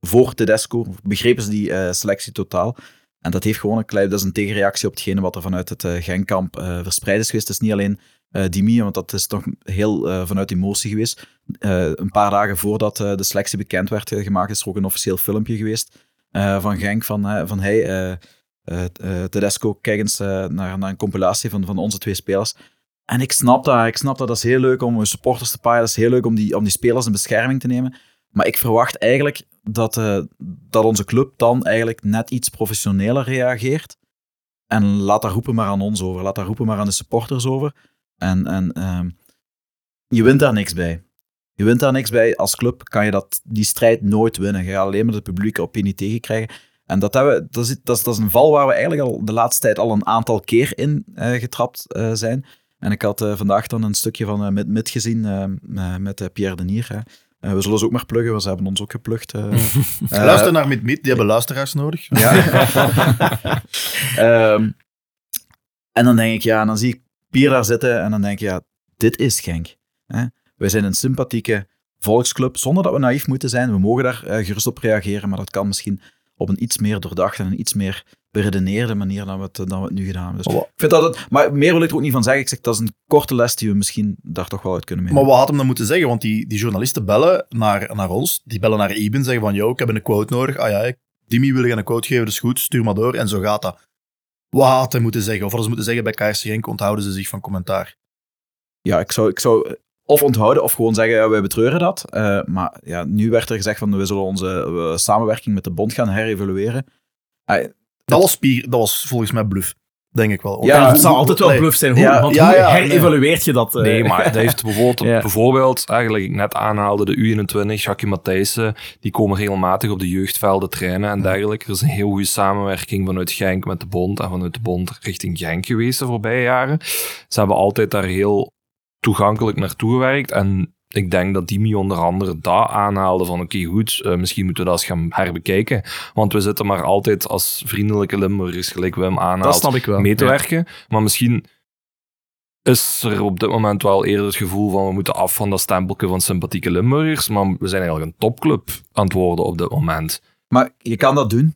Speaker 3: voor Tedesco. Begrepen ze die eh, selectie totaal. En dat heeft gewoon een klein, dat is een tegenreactie op hetgene wat er vanuit het uh, Genkkamp uh, verspreid is geweest. Het is niet alleen uh, Dimi, want dat is toch heel uh, vanuit emotie geweest. een paar dagen voordat de selectie bekend werd gemaakt, is er ook een officieel filmpje geweest van Genk van, van hey, Tedesco, kijk eens naar, naar een compilatie van, van onze twee spelers. En ik snap dat, ik snap dat, dat is heel leuk om supporters te paaien, dat is heel leuk om die, om die spelers in bescherming te nemen. Maar ik verwacht eigenlijk dat, uh, dat onze club dan eigenlijk net iets professioneler reageert. En laat daar roepen maar aan ons over. Laat daar roepen maar aan de supporters over. En, en uh, je wint daar niks bij. Je wint daar niks bij. Als club kan je dat, die strijd nooit winnen. Je gaat alleen maar de publieke opinie tegenkrijgen. En dat, hebben, dat, is, dat, is, een val waar we eigenlijk al de laatste tijd al een aantal keer in uh, getrapt uh, zijn. En ik had vandaag dan een stukje van Mit gezien met Pierre Denier. Uh, we zullen ze ook maar pluggen, want ze hebben ons ook geplukt. Uh, [LAUGHS]
Speaker 2: Luister naar Mit, die hebben luisteraars nodig.
Speaker 3: Ja. um, [LAUGHS] [LAUGHS] en dan denk ik, ja, en dan zie ik Pier daar zitten en dan denk ik, ja, dit is Genk. Hè? Wij zijn een sympathieke volksclub, zonder dat we naïef moeten zijn. We mogen daar uh, gerust op reageren, maar dat kan misschien op een iets meer doordachte en iets meer beredeneerde manier dan we het, dan we het nu gedaan hebben. Dus
Speaker 2: oh,
Speaker 3: ik vind dat het, maar meer wil ik er ook niet van zeggen. Ik zeg, dat is een korte les die we misschien daar toch wel uit kunnen meenemen.
Speaker 2: Maar wat had hem dan moeten zeggen? Want die, die journalisten bellen naar, naar ons, die bellen naar Iben, zeggen van, yo, ik heb een quote nodig. Ah ja, Dimi wil je een quote geven, dus goed, stuur maar door. En zo gaat dat. Wat had hij moeten zeggen? Of hadden ze moeten zeggen bij KRC Genk, onthouden ze zich van commentaar?
Speaker 3: ja, ik zou, ik zou of onthouden of gewoon zeggen, ja, wij betreuren dat. Eh, maar ja, nu werd er gezegd van, we zullen onze eh, samenwerking met de bond gaan herevalueren. Ah,
Speaker 2: Dat was, dat was volgens mij bluff. Denk ik wel.
Speaker 3: Ja,
Speaker 1: het zal altijd wel bluff zijn. Hoe,
Speaker 3: Ja,
Speaker 1: want
Speaker 2: ja,
Speaker 1: hoe
Speaker 2: ja,
Speaker 1: herevalueert je dat? eh?
Speaker 4: Nee, maar dat heeft bijvoorbeeld, [LAUGHS] bijvoorbeeld eigenlijk ik net aanhaalde, de U21, Jackie Matthijssen, die komen regelmatig op de jeugdvelden trainen en dergelijke. Er is een heel goede samenwerking vanuit Genk met de bond en vanuit de bond richting Genk geweest de voorbije jaren. Ze hebben altijd daar heel toegankelijk naartoe gewerkt en ik denk dat Dimi onder andere dat aanhaalde van oké goed, eh, misschien moeten we dat eens gaan herbekijken. Want we zitten maar altijd als vriendelijke Limburgers, gelijk Wim aanhaalt,
Speaker 1: dat snap ik wel.
Speaker 4: mee te
Speaker 1: Ja.
Speaker 4: werken. Maar misschien is er op dit moment wel eerder het gevoel van we moeten af van dat stempeltje van sympathieke Limburgers. Maar we zijn eigenlijk een topclub aan het worden op dit moment.
Speaker 3: Maar je kan dat doen.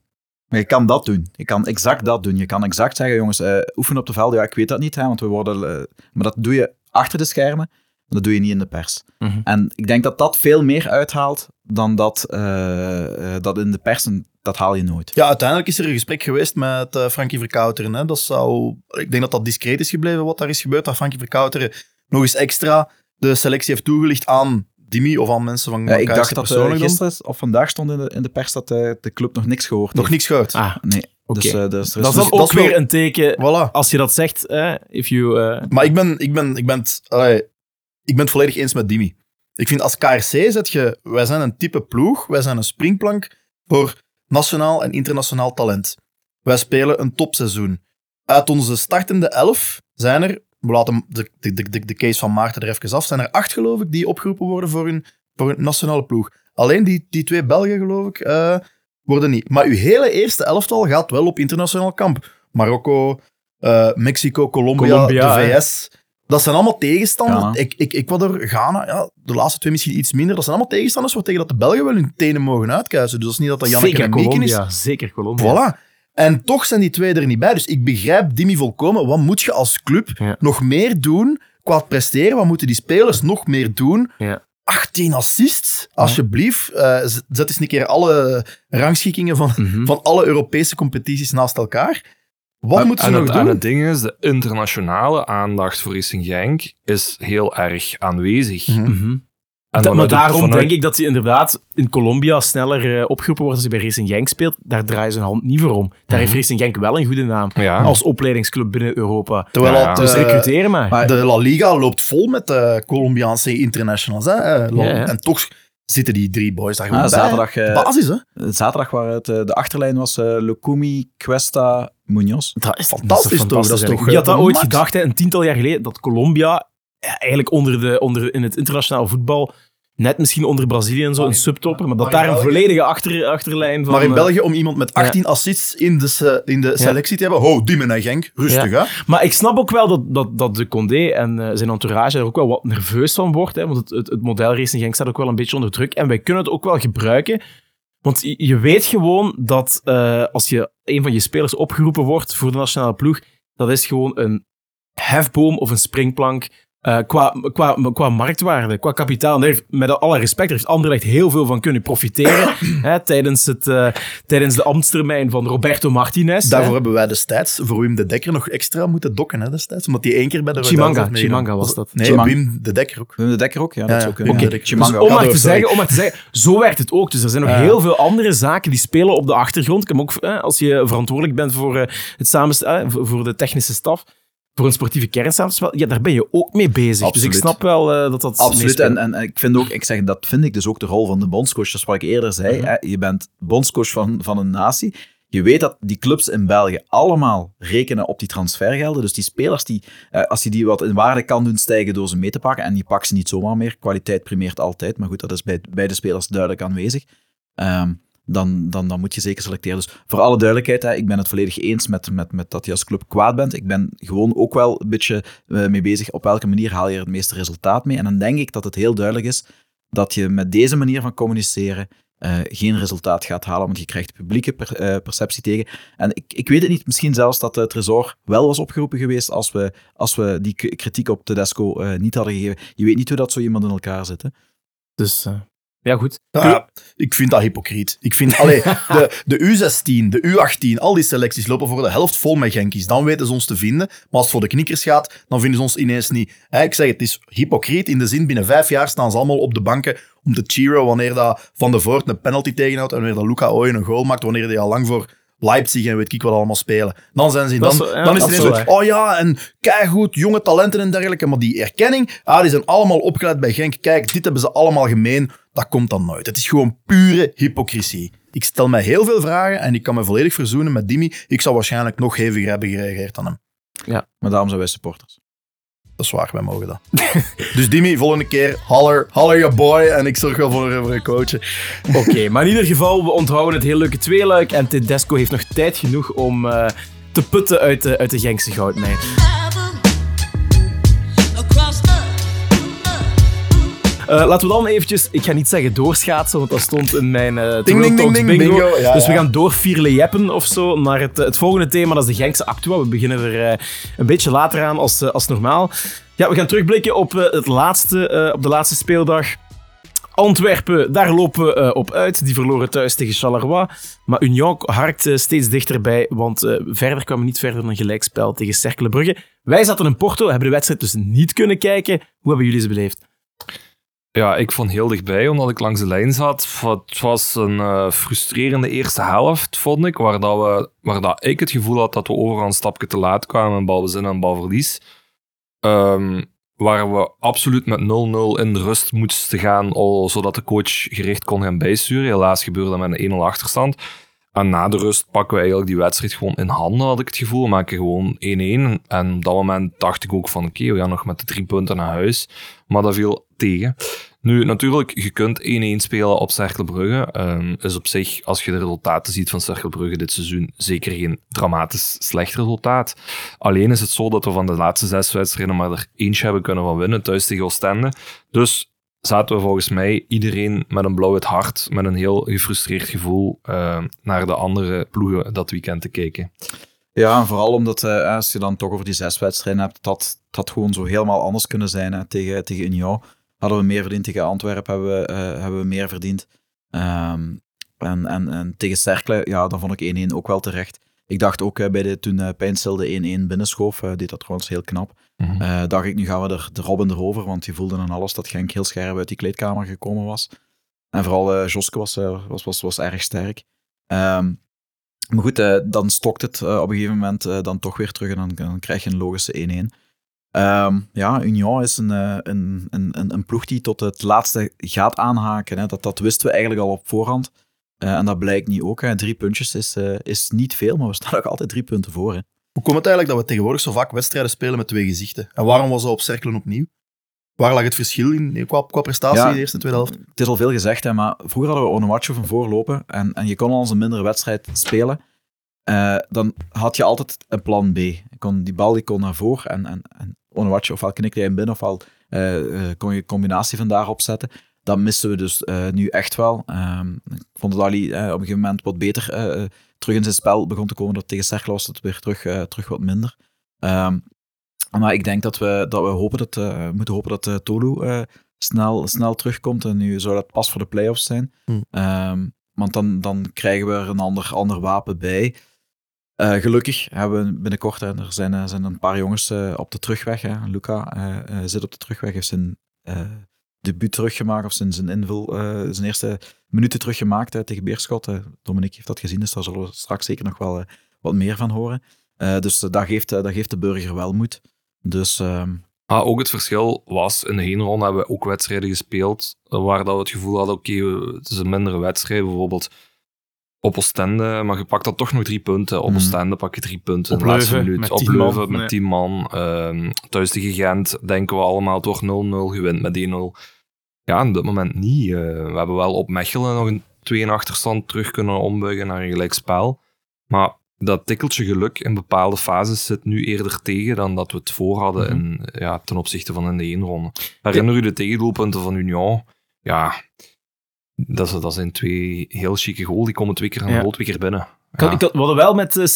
Speaker 3: Maar je kan dat doen. Je kan exact dat doen. Je kan exact zeggen, jongens, eh oefen op de velden. Ja, ik weet dat niet, hè, want we worden... eh, maar dat doe je achter de schermen. Dat doe je niet in de pers.
Speaker 1: Mhm.
Speaker 3: En ik denk dat dat veel meer uithaalt dan dat, eh, eh, dat in de pers. En dat haal je nooit.
Speaker 2: Ja, uiteindelijk is er een gesprek geweest met eh, Frankie Verkouteren. Hè. Dat zou, ik denk dat dat discreet is gebleven wat daar is gebeurd. Dat Frankie Verkouteren nog eens extra de selectie heeft toegelicht aan Dimi of aan mensen van,
Speaker 3: Ja, ik dacht dat
Speaker 2: persoonlijk dan.
Speaker 3: gisteren of vandaag stond in de, in de pers dat eh, de club nog niks gehoord
Speaker 2: Nog
Speaker 3: heeft.
Speaker 2: niks gehoord.
Speaker 1: Ah,
Speaker 3: Nee.
Speaker 1: oké.
Speaker 3: Dus, eh, dus is
Speaker 1: dat is
Speaker 3: dus-
Speaker 2: dat
Speaker 1: ook
Speaker 2: wel-
Speaker 1: weer een teken,
Speaker 2: Voilà.
Speaker 1: als je dat zegt, if you...
Speaker 2: Maar ik ben, ik ben, ik ben, het, ik ben het volledig eens met Dimi. Ik vind als KRC zet je, wij zijn een type ploeg, wij zijn een springplank voor nationaal en internationaal talent. Wij spelen een topseizoen. Uit onze startende elf zijn er, we laten de, de, de, de, case van Maarten er even af, zijn er acht geloof ik die opgeroepen worden voor een, voor een nationale ploeg. Alleen die, die twee Belgen geloof ik eh, worden niet. Maar uw hele eerste elftal gaat wel op internationaal kamp. Marokko, eh, Mexico, Colombia,
Speaker 1: Colombia,
Speaker 2: de
Speaker 1: hè.
Speaker 2: Dat zijn allemaal tegenstanders.
Speaker 3: Ja.
Speaker 2: Ik, ik, Ecuador, Ghana, ja, de laatste twee misschien iets minder. Dat zijn allemaal tegenstanders waar tegen dat de Belgen wel hun tenen mogen uitkuisen. Dus dat is niet dat dat Janneke
Speaker 1: zeker
Speaker 2: en Mieken is.
Speaker 1: Colombia. Zeker Colombia.
Speaker 2: Voilà. En toch zijn die twee er niet bij. Dus ik begrijp Dimi volkomen. Wat moet je als club
Speaker 1: Ja.
Speaker 2: nog meer doen qua presteren? Wat moeten die spelers nog meer doen?
Speaker 1: Ja.
Speaker 2: 18 assists, alsjeblieft. Z- zet eens een keer alle rangschikkingen van,
Speaker 1: Mhm.
Speaker 2: van alle Europese competities naast elkaar. Wat
Speaker 4: En-
Speaker 2: moeten ze
Speaker 4: en
Speaker 2: nog
Speaker 4: het, En
Speaker 2: doen?
Speaker 4: het ding is, de internationale aandacht voor Racing Genk is heel erg aanwezig.
Speaker 2: Mhm.
Speaker 1: Mhm.
Speaker 4: En
Speaker 1: Da- maar daarom
Speaker 4: vanuit-
Speaker 1: denk ik dat hij inderdaad in Colombia sneller eh, opgeroepen wordt als hij bij Racing Genk speelt. Daar draaien ze hun hand niet voor om. Daar heeft Racing Genk wel een goede naam.
Speaker 4: Ja.
Speaker 1: Als opleidingsclub binnen Europa.
Speaker 2: Terwijl
Speaker 4: Ja,
Speaker 2: het,
Speaker 1: Dus
Speaker 2: eh,
Speaker 1: recruteren maar.
Speaker 3: maar-
Speaker 2: de La Liga loopt vol met de Colombiaanse internationals. Hè? Eh, La-. En toch zitten die drie boys daar gewoon
Speaker 3: Ah,
Speaker 2: bij.
Speaker 3: zaterdag, eh,
Speaker 2: Basis, hè?
Speaker 3: zaterdag waar het, eh, de achterlijn was eh Lukumi, Cuesta, Munoz.
Speaker 1: Dat is
Speaker 2: Fantastisch toch? Dat is toch,
Speaker 1: Wie had dat ooit gedacht, hè, een tiental jaar geleden, dat Colombia ja, eigenlijk onder de, onder, in het internationaal voetbal, net misschien onder Brazilië en zo, een subtopper, maar dat
Speaker 2: maar
Speaker 1: daar een
Speaker 2: België-
Speaker 1: volledige achter, achterlijn van...
Speaker 2: Maar in
Speaker 1: eh,
Speaker 2: België, om iemand met 18 assists in de, se- in de selectie te hebben, ho, Diemen en Genk, rustig hè.
Speaker 1: Maar ik snap ook wel dat, dat, dat de Condé en eh, zijn entourage er ook wel wat nerveus van wordt. Hè, want het, het, het model Racing Genk staat ook wel een beetje onder druk. En wij kunnen het ook wel gebruiken. Want je, je weet gewoon dat eh, als je een van je spelers opgeroepen wordt voor de nationale ploeg, dat is gewoon een hefboom of een springplank eh, qua, qua, qua marktwaarde, qua kapitaal. En daar heeft, met alle respect, daar heeft Anderlecht heel veel van kunnen profiteren [CLEARS THROAT] hè, tijdens, het, eh, tijdens de ambtstermijn van Roberto Martinez.
Speaker 2: Daarvoor
Speaker 1: hè.
Speaker 2: hebben wij destijds voor Wim de Dekker nog extra moeten dokken hè, destijds. Omdat hij één keer bij de
Speaker 1: Chimanga. Chimanga was dat.
Speaker 2: Nee,
Speaker 3: Chimanga.
Speaker 2: Wim de Dekker ook.
Speaker 3: Wim de Dekker ook? Ja, dat
Speaker 2: Ja,
Speaker 3: zou
Speaker 2: ja.
Speaker 3: kunnen.
Speaker 2: Oké,
Speaker 3: Ja.
Speaker 2: dus
Speaker 3: ook.
Speaker 1: om maar, te zeggen, om maar te zeggen, zo werkt het ook. Dus er zijn nog heel veel andere zaken die spelen op de achtergrond. Ik heb ook, eh, als je verantwoordelijk bent voor, eh, het samenst- voor voor de technische staf, voor een sportieve kernspel, ja, daar ben je ook mee bezig. Dus
Speaker 3: Absoluut.
Speaker 1: ik snap wel eh, dat dat
Speaker 3: Absoluut.
Speaker 1: meespeelt.
Speaker 3: En, en ik vind ook, ik zeg, dat vind ik dus ook de rol van de bondscoach. Dat is wat ik eerder zei.
Speaker 1: Mhm.
Speaker 3: hè. Je bent bondscoach van, van een natie. Je weet dat die clubs in België allemaal rekenen op die transfergelden. Dus die spelers, die, eh, als je die wat in waarde kan doen stijgen door ze mee te pakken, en je pakt ze niet zomaar meer, kwaliteit primeert altijd, maar goed, dat is bij, bij de spelers duidelijk aanwezig, ehm, dan, dan, dan moet je zeker selecteren. Dus voor alle duidelijkheid, hè, ik ben het volledig eens met, met, met dat je als club kwaad bent. Ik ben gewoon ook wel een beetje eh, mee bezig op welke manier haal je het meeste resultaat mee. En dan denk ik dat het heel duidelijk is dat je met deze manier van communiceren eh, geen resultaat gaat halen, want je krijgt publieke eh, perceptie tegen. En ik, ik weet het niet, misschien zelfs dat de Tresor wel was opgeroepen geweest als we, als we die kritiek op Tedesco eh niet hadden gegeven. Je weet niet hoe dat zo iemand in elkaar zit.
Speaker 1: Dus, Ja, goed.
Speaker 2: Ja, ik vind dat hypocriet. Ik vind, allee, de, de U16, de U18, al die selecties lopen voor de helft vol met Genkies. Dan weten ze ons te vinden. Maar als het voor de knikkers gaat, dan vinden ze ons ineens niet. Hè, ik zeg, het is hypocriet in de zin, binnen vijf jaar staan ze allemaal op de banken om te cheeren wanneer dat Van de Voort een penalty tegenhoudt en wanneer dat Luca Ooyen een goal maakt, wanneer hij al lang voor Leipzig en weet ik wat allemaal spelen. Dan zijn ze dan,
Speaker 1: is zo- ja,
Speaker 2: dan is het ineens oh ja, en goed, jonge talenten en dergelijke. Maar die erkenning, ah, die zijn allemaal opgeleid bij Genk. Kijk, dit hebben ze allemaal gemeen. Dat komt dan nooit. Het is gewoon pure hypocrisie. Ik stel mij heel veel vragen en ik kan me volledig verzoenen met Dimi. Ik zou waarschijnlijk nog heviger hebben gereageerd dan hem.
Speaker 3: Maar daarom zijn wij supporters.
Speaker 2: Dat is waar, wij mogen dat. [LAUGHS] dus Dimi, volgende keer, holler, holler je boy. En ik zorg wel voor, voor een coach.
Speaker 1: Oké, maar in ieder geval, we onthouden het heel leuke tweeluik. En Tedesco heeft nog tijd genoeg om eh, te putten uit de, uit de Genkse goudmijn. Eh, laten we dan eventjes, ik ga niet zeggen doorschaatsen, want dat stond in mijn eh
Speaker 2: Ding, ding, ding,
Speaker 1: bingo.
Speaker 2: bingo. Ja,
Speaker 1: dus we gaan doorfierlejeppen of zo naar het, het volgende thema, dat is de Genkse Actua. We beginnen er eh, een beetje later aan als, als normaal. Ja, we gaan terugblikken op, het laatste, op de laatste speeldag. Antwerpen, daar lopen we op uit. Die verloren thuis tegen Charleroi. Maar Union harkt steeds dichterbij, want verder kwam we niet verder dan een gelijkspel tegen Cercle Brugge. Wij zaten in Porto, hebben de wedstrijd dus niet kunnen kijken. Hoe hebben jullie ze beleefd?
Speaker 4: Ja, ik vond heel dichtbij, omdat ik langs de lijn zat. Het was een eh, frustrerende eerste helft, vond ik, waar, dat we, waar dat ik het gevoel had dat we overal een stapje te laat kwamen in balbezin en balverlies. Ehm, waar we absoluut met 0-0 in de rust moesten gaan, zodat de coach gericht kon gaan bijsturen. Helaas gebeurde dat met een 1-0 achterstand. En na de rust pakken we eigenlijk die wedstrijd gewoon in handen, had ik het gevoel. We maken gewoon 1-1. En op dat moment dacht ik ook van, oké, we gaan nog met de drie punten naar huis. Maar dat viel tegen. Nu, natuurlijk, je kunt 1-1 spelen op Cercle Brugge. Ehm, is op zich, als je de resultaten ziet van Cercle Brugge dit seizoen, zeker geen dramatisch slecht resultaat. Alleen is het zo dat we van de laatste zes wedstrijden maar er eentje hebben kunnen van winnen, thuis tegen Oostende. Dus zaten we volgens mij iedereen met een blauw het hart, met een heel gefrustreerd gevoel eh, naar de andere ploegen dat weekend te kijken.
Speaker 3: Ja, en vooral omdat eh, als je dan toch over die zes wedstrijden hebt, dat dat gewoon zo helemaal anders kunnen zijn hè, tegen, tegen Union. Hadden we meer verdiend tegen Antwerpen, hebben we, eh, hebben we meer verdiend. Ehm, en, en, en tegen Cercle, ja, dan vond ik 1-1 ook wel terecht. Ik dacht ook eh, bij de, toen uh, Pijnstil de 1-1 binnenschoof, eh, deed dat trouwens heel knap. Eh, dacht ik, nu gaan we er de Robin erover, want je voelde aan alles dat Genk heel scherp uit die kleedkamer gekomen was. En vooral eh Joske was, eh, was, was, was erg sterk. Ehm, maar goed, eh, dan stokt het eh, op een gegeven moment eh, dan toch weer terug en dan, dan krijg je een logische 1-1. Ehm, ja, Union is een, eh, een, een, een, een ploeg die tot het laatste gaat aanhaken. Hè. Dat, dat wisten we eigenlijk al op voorhand. Eh, en dat blijkt niet ook. Hè. Drie puntjes is, eh, is niet veel, maar we staan [LAUGHS] ook altijd drie punten voor. Hè.
Speaker 2: Hoe komt het eigenlijk dat we tegenwoordig zo vaak wedstrijden spelen met twee gezichten? En waarom was dat op Cerkelen opnieuw? Waar lag het verschil in qua, qua prestatie
Speaker 3: Ja.
Speaker 2: in de eerste en tweede helft?
Speaker 3: Het is al veel gezegd, hè, maar vroeger hadden we Onuachu van voorlopen en, en je kon al eens een mindere wedstrijd spelen. Dan had je altijd een plan B. Je kon, die bal die kon naar voren en, en, en Onuachu ofwel knikte hij hem binnen ofwel eh, eh, kon je een combinatie van daarop zetten. Dat missen we dus eh, nu echt wel. Ehm, ik vond dat Ali op een gegeven moment wat beter terug in zijn spel begon te komen. Dat tegen Cercle was het weer terug, terug wat minder. Ehm, maar ik denk dat we, dat we hopen dat, eh, moeten hopen dat Tolu snel, snel terugkomt. En nu zou dat pas voor de play-offs zijn.
Speaker 2: Hmm.
Speaker 3: Ehm, want dan, dan krijgen we er een ander, ander wapen bij. Eh, gelukkig hebben we binnenkort, hè, er zijn, eh, zijn een paar jongens eh, op de terugweg. Hè. Luca zit op de terugweg, heeft zijn debuut teruggemaakt, of zijn, zijn invul, zijn eerste minuten teruggemaakt tegen Beerschot. Dominique heeft dat gezien, dus daar zullen we straks zeker nog wel wat meer van horen. Dus dat, geeft, dat geeft de burger wel moed. Dus ehm,
Speaker 4: Ah, ook het verschil was, in de heenronde hebben we ook wedstrijden gespeeld waar dat we het gevoel hadden, oké, het is een mindere wedstrijd, bijvoorbeeld op Oostende, maar je pakt dan toch nog drie punten. Op
Speaker 3: Mhm.
Speaker 4: Oostende pak je drie punten
Speaker 1: Op
Speaker 4: in de laatste
Speaker 1: Leuven
Speaker 4: minuut.
Speaker 1: met
Speaker 4: Op
Speaker 1: 10 man,
Speaker 4: Leuven met. 10 man. Ehm, thuis tegen Gent denken we allemaal, het wordt 0-0, gewint met 1-0. Ja, op dit moment niet. Eh, we hebben wel op Mechelen nog een 2 in achterstand terug kunnen ombuigen naar een gelijkspel. Maar dat tikkeltje geluk in bepaalde fases zit nu eerder tegen dan dat we het voor hadden in, ja, ten opzichte van in de eenronde. Herinner u de tegendoelpunten van Union? Ja, dat, is- dat zijn twee heel chique goals. Die komen twee keer aan de
Speaker 1: Ja.
Speaker 4: goal, twee keer binnen.
Speaker 1: Ik had,
Speaker 4: Ja.
Speaker 1: ik had, we hadden wel met eh,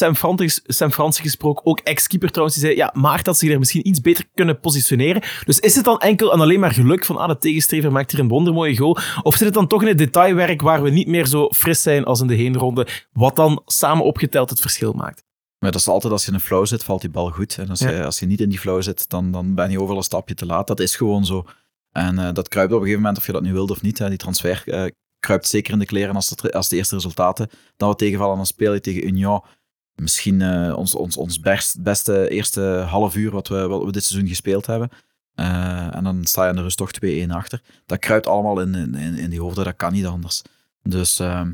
Speaker 1: Sam Francis gesproken, ook ex-keeper trouwens, die zei, ja, Maart had zich er misschien iets beter kunnen positioneren. Dus is het dan enkel en alleen maar geluk van, ah, de tegenstrever maakt hier een wondermooie goal? Of zit het dan toch in het detailwerk waar we niet meer zo fris zijn als in de heenronde, wat dan samen opgeteld het verschil maakt?
Speaker 3: Maar dat is altijd als je in een flow zit, valt die bal goed. En als,
Speaker 1: Ja.
Speaker 3: je, als je niet in die flow zit, dan, dan ben je overal een stapje te laat. Dat is gewoon zo. En eh, dat kruipt op een gegeven moment, of je dat nu wilt of niet. Hè. Die transfer eh, kruipt zeker in de kleren als, de, als de eerste resultaten dan we tegenvallen. Dan speel je tegen Union. Misschien eh, ons, ons, ons best, beste eerste half uur wat we, wat we dit seizoen gespeeld hebben. En dan sta je in de rust toch 2-1 achter. Dat kruipt allemaal in, in, in die hoofden, dat kan niet anders. Dus ehm,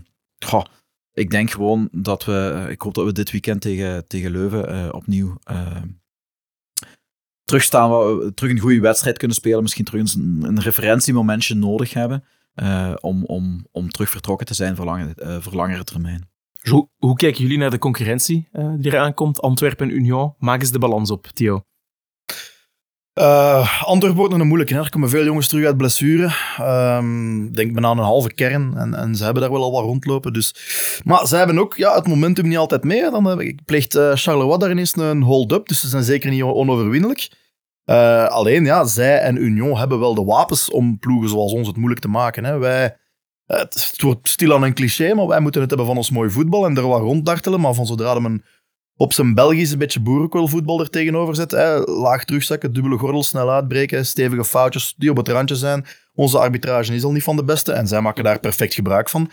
Speaker 3: ik denk gewoon dat we... Ik hoop dat we dit weekend tegen, tegen Leuven opnieuw eh, terugstaan. terug een goede wedstrijd kunnen spelen. Misschien terug een, een referentiemomentje nodig hebben. eh, om, om, om terug vertrokken te zijn voor, eh, voor langere termijn.
Speaker 1: Hoe, hoe kijken jullie naar de concurrentie eh, die eraan komt? Antwerpen en Union. Maak eens de balans op, Theo.
Speaker 2: Eh Antwerpen wordt nog een moeilijke. Er komen veel jongens terug uit blessure. Ik denk bijna een halve kern. En, en ze hebben daar wel al wat rondlopen. Dus. Maar ze hebben ook ja, het momentum niet altijd mee. Dan heb ik- pleegt eh, Charleroi daar een hold-up. Dus ze zijn zeker niet onoverwinnelijk. Eh, alleen, ja, zij en Union hebben wel de wapens om ploegen zoals ons het moeilijk te maken. Hè. Wij, eh, het, wordt stilaan een cliché, maar wij moeten het hebben van ons mooi voetbal en er wat ronddartelen. Maar van zodra hem een op zijn Belgisch een beetje boerenkoolvoetbal er tegenover zet. Hè. Laag terugzakken, dubbele gordel, snel uitbreken, stevige foutjes die op het randje zijn. Onze arbitrage is al niet van de beste en zij maken daar perfect gebruik van.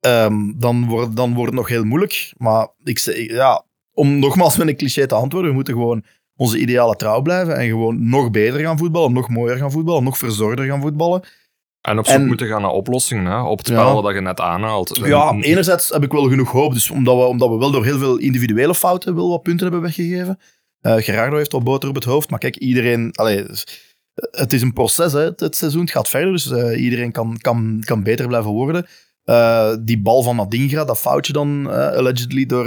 Speaker 2: Ehm, dan, wordt, dan wordt het nog heel moeilijk. Maar ik, ja, om nogmaals met een cliché te antwoorden, we moeten gewoon onze ideale trouw blijven en gewoon nog beter gaan voetballen, nog mooier gaan voetballen, nog verzorgder gaan voetballen.
Speaker 4: En op zoek
Speaker 2: En-
Speaker 4: moeten gaan naar oplossingen, hè, op het spel
Speaker 2: Ja.
Speaker 4: dat je net aanhaalt.
Speaker 2: Ja,
Speaker 4: En-
Speaker 2: enerzijds heb ik wel genoeg hoop, dus omdat, we, omdat we wel door heel veel individuele fouten wel wat punten hebben weggegeven. Eh Gerardo heeft al boter op het hoofd, maar kijk, iedereen... Allee, het is een proces, hè, het, het seizoen het gaat verder, dus eh, iedereen kan, kan, kan beter blijven worden. Eh, die bal van Nadingra, dat foutje dan, allegedly, door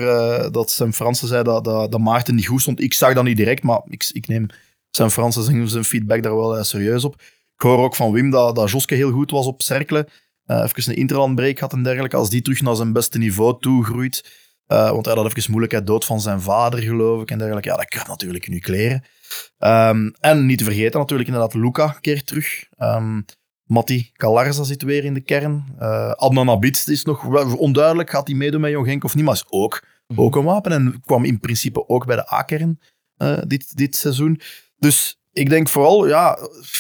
Speaker 2: dat Sam Fransen zei dat, dat, dat Maarten niet goed stond. Ik zag dat niet direct, maar ik, ik neem Sam Fransen zijn, zijn feedback daar wel serieus op. Ik hoor ook van Wim dat, dat Joske heel goed was op cerkelen. Eh even een interlandbreak had en dergelijke. Als die terug naar zijn beste niveau toe groeit. eh, want hij had even moeilijkheid dood van zijn vader, geloof ik, en dergelijke. Ja, dat kan natuurlijk in uw kleren. Ehm, en niet te vergeten natuurlijk inderdaad, Luca keert terug. Ehm Matti Calarza zit weer in de kern. Eh Adnan Abid is nog onduidelijk. Gaat hij meedoen met Jong Genk of niet? Maar is ook, ook een wapen. En kwam in principe ook bij de A-kern dit, dit seizoen. Dus ik denk vooral, ja,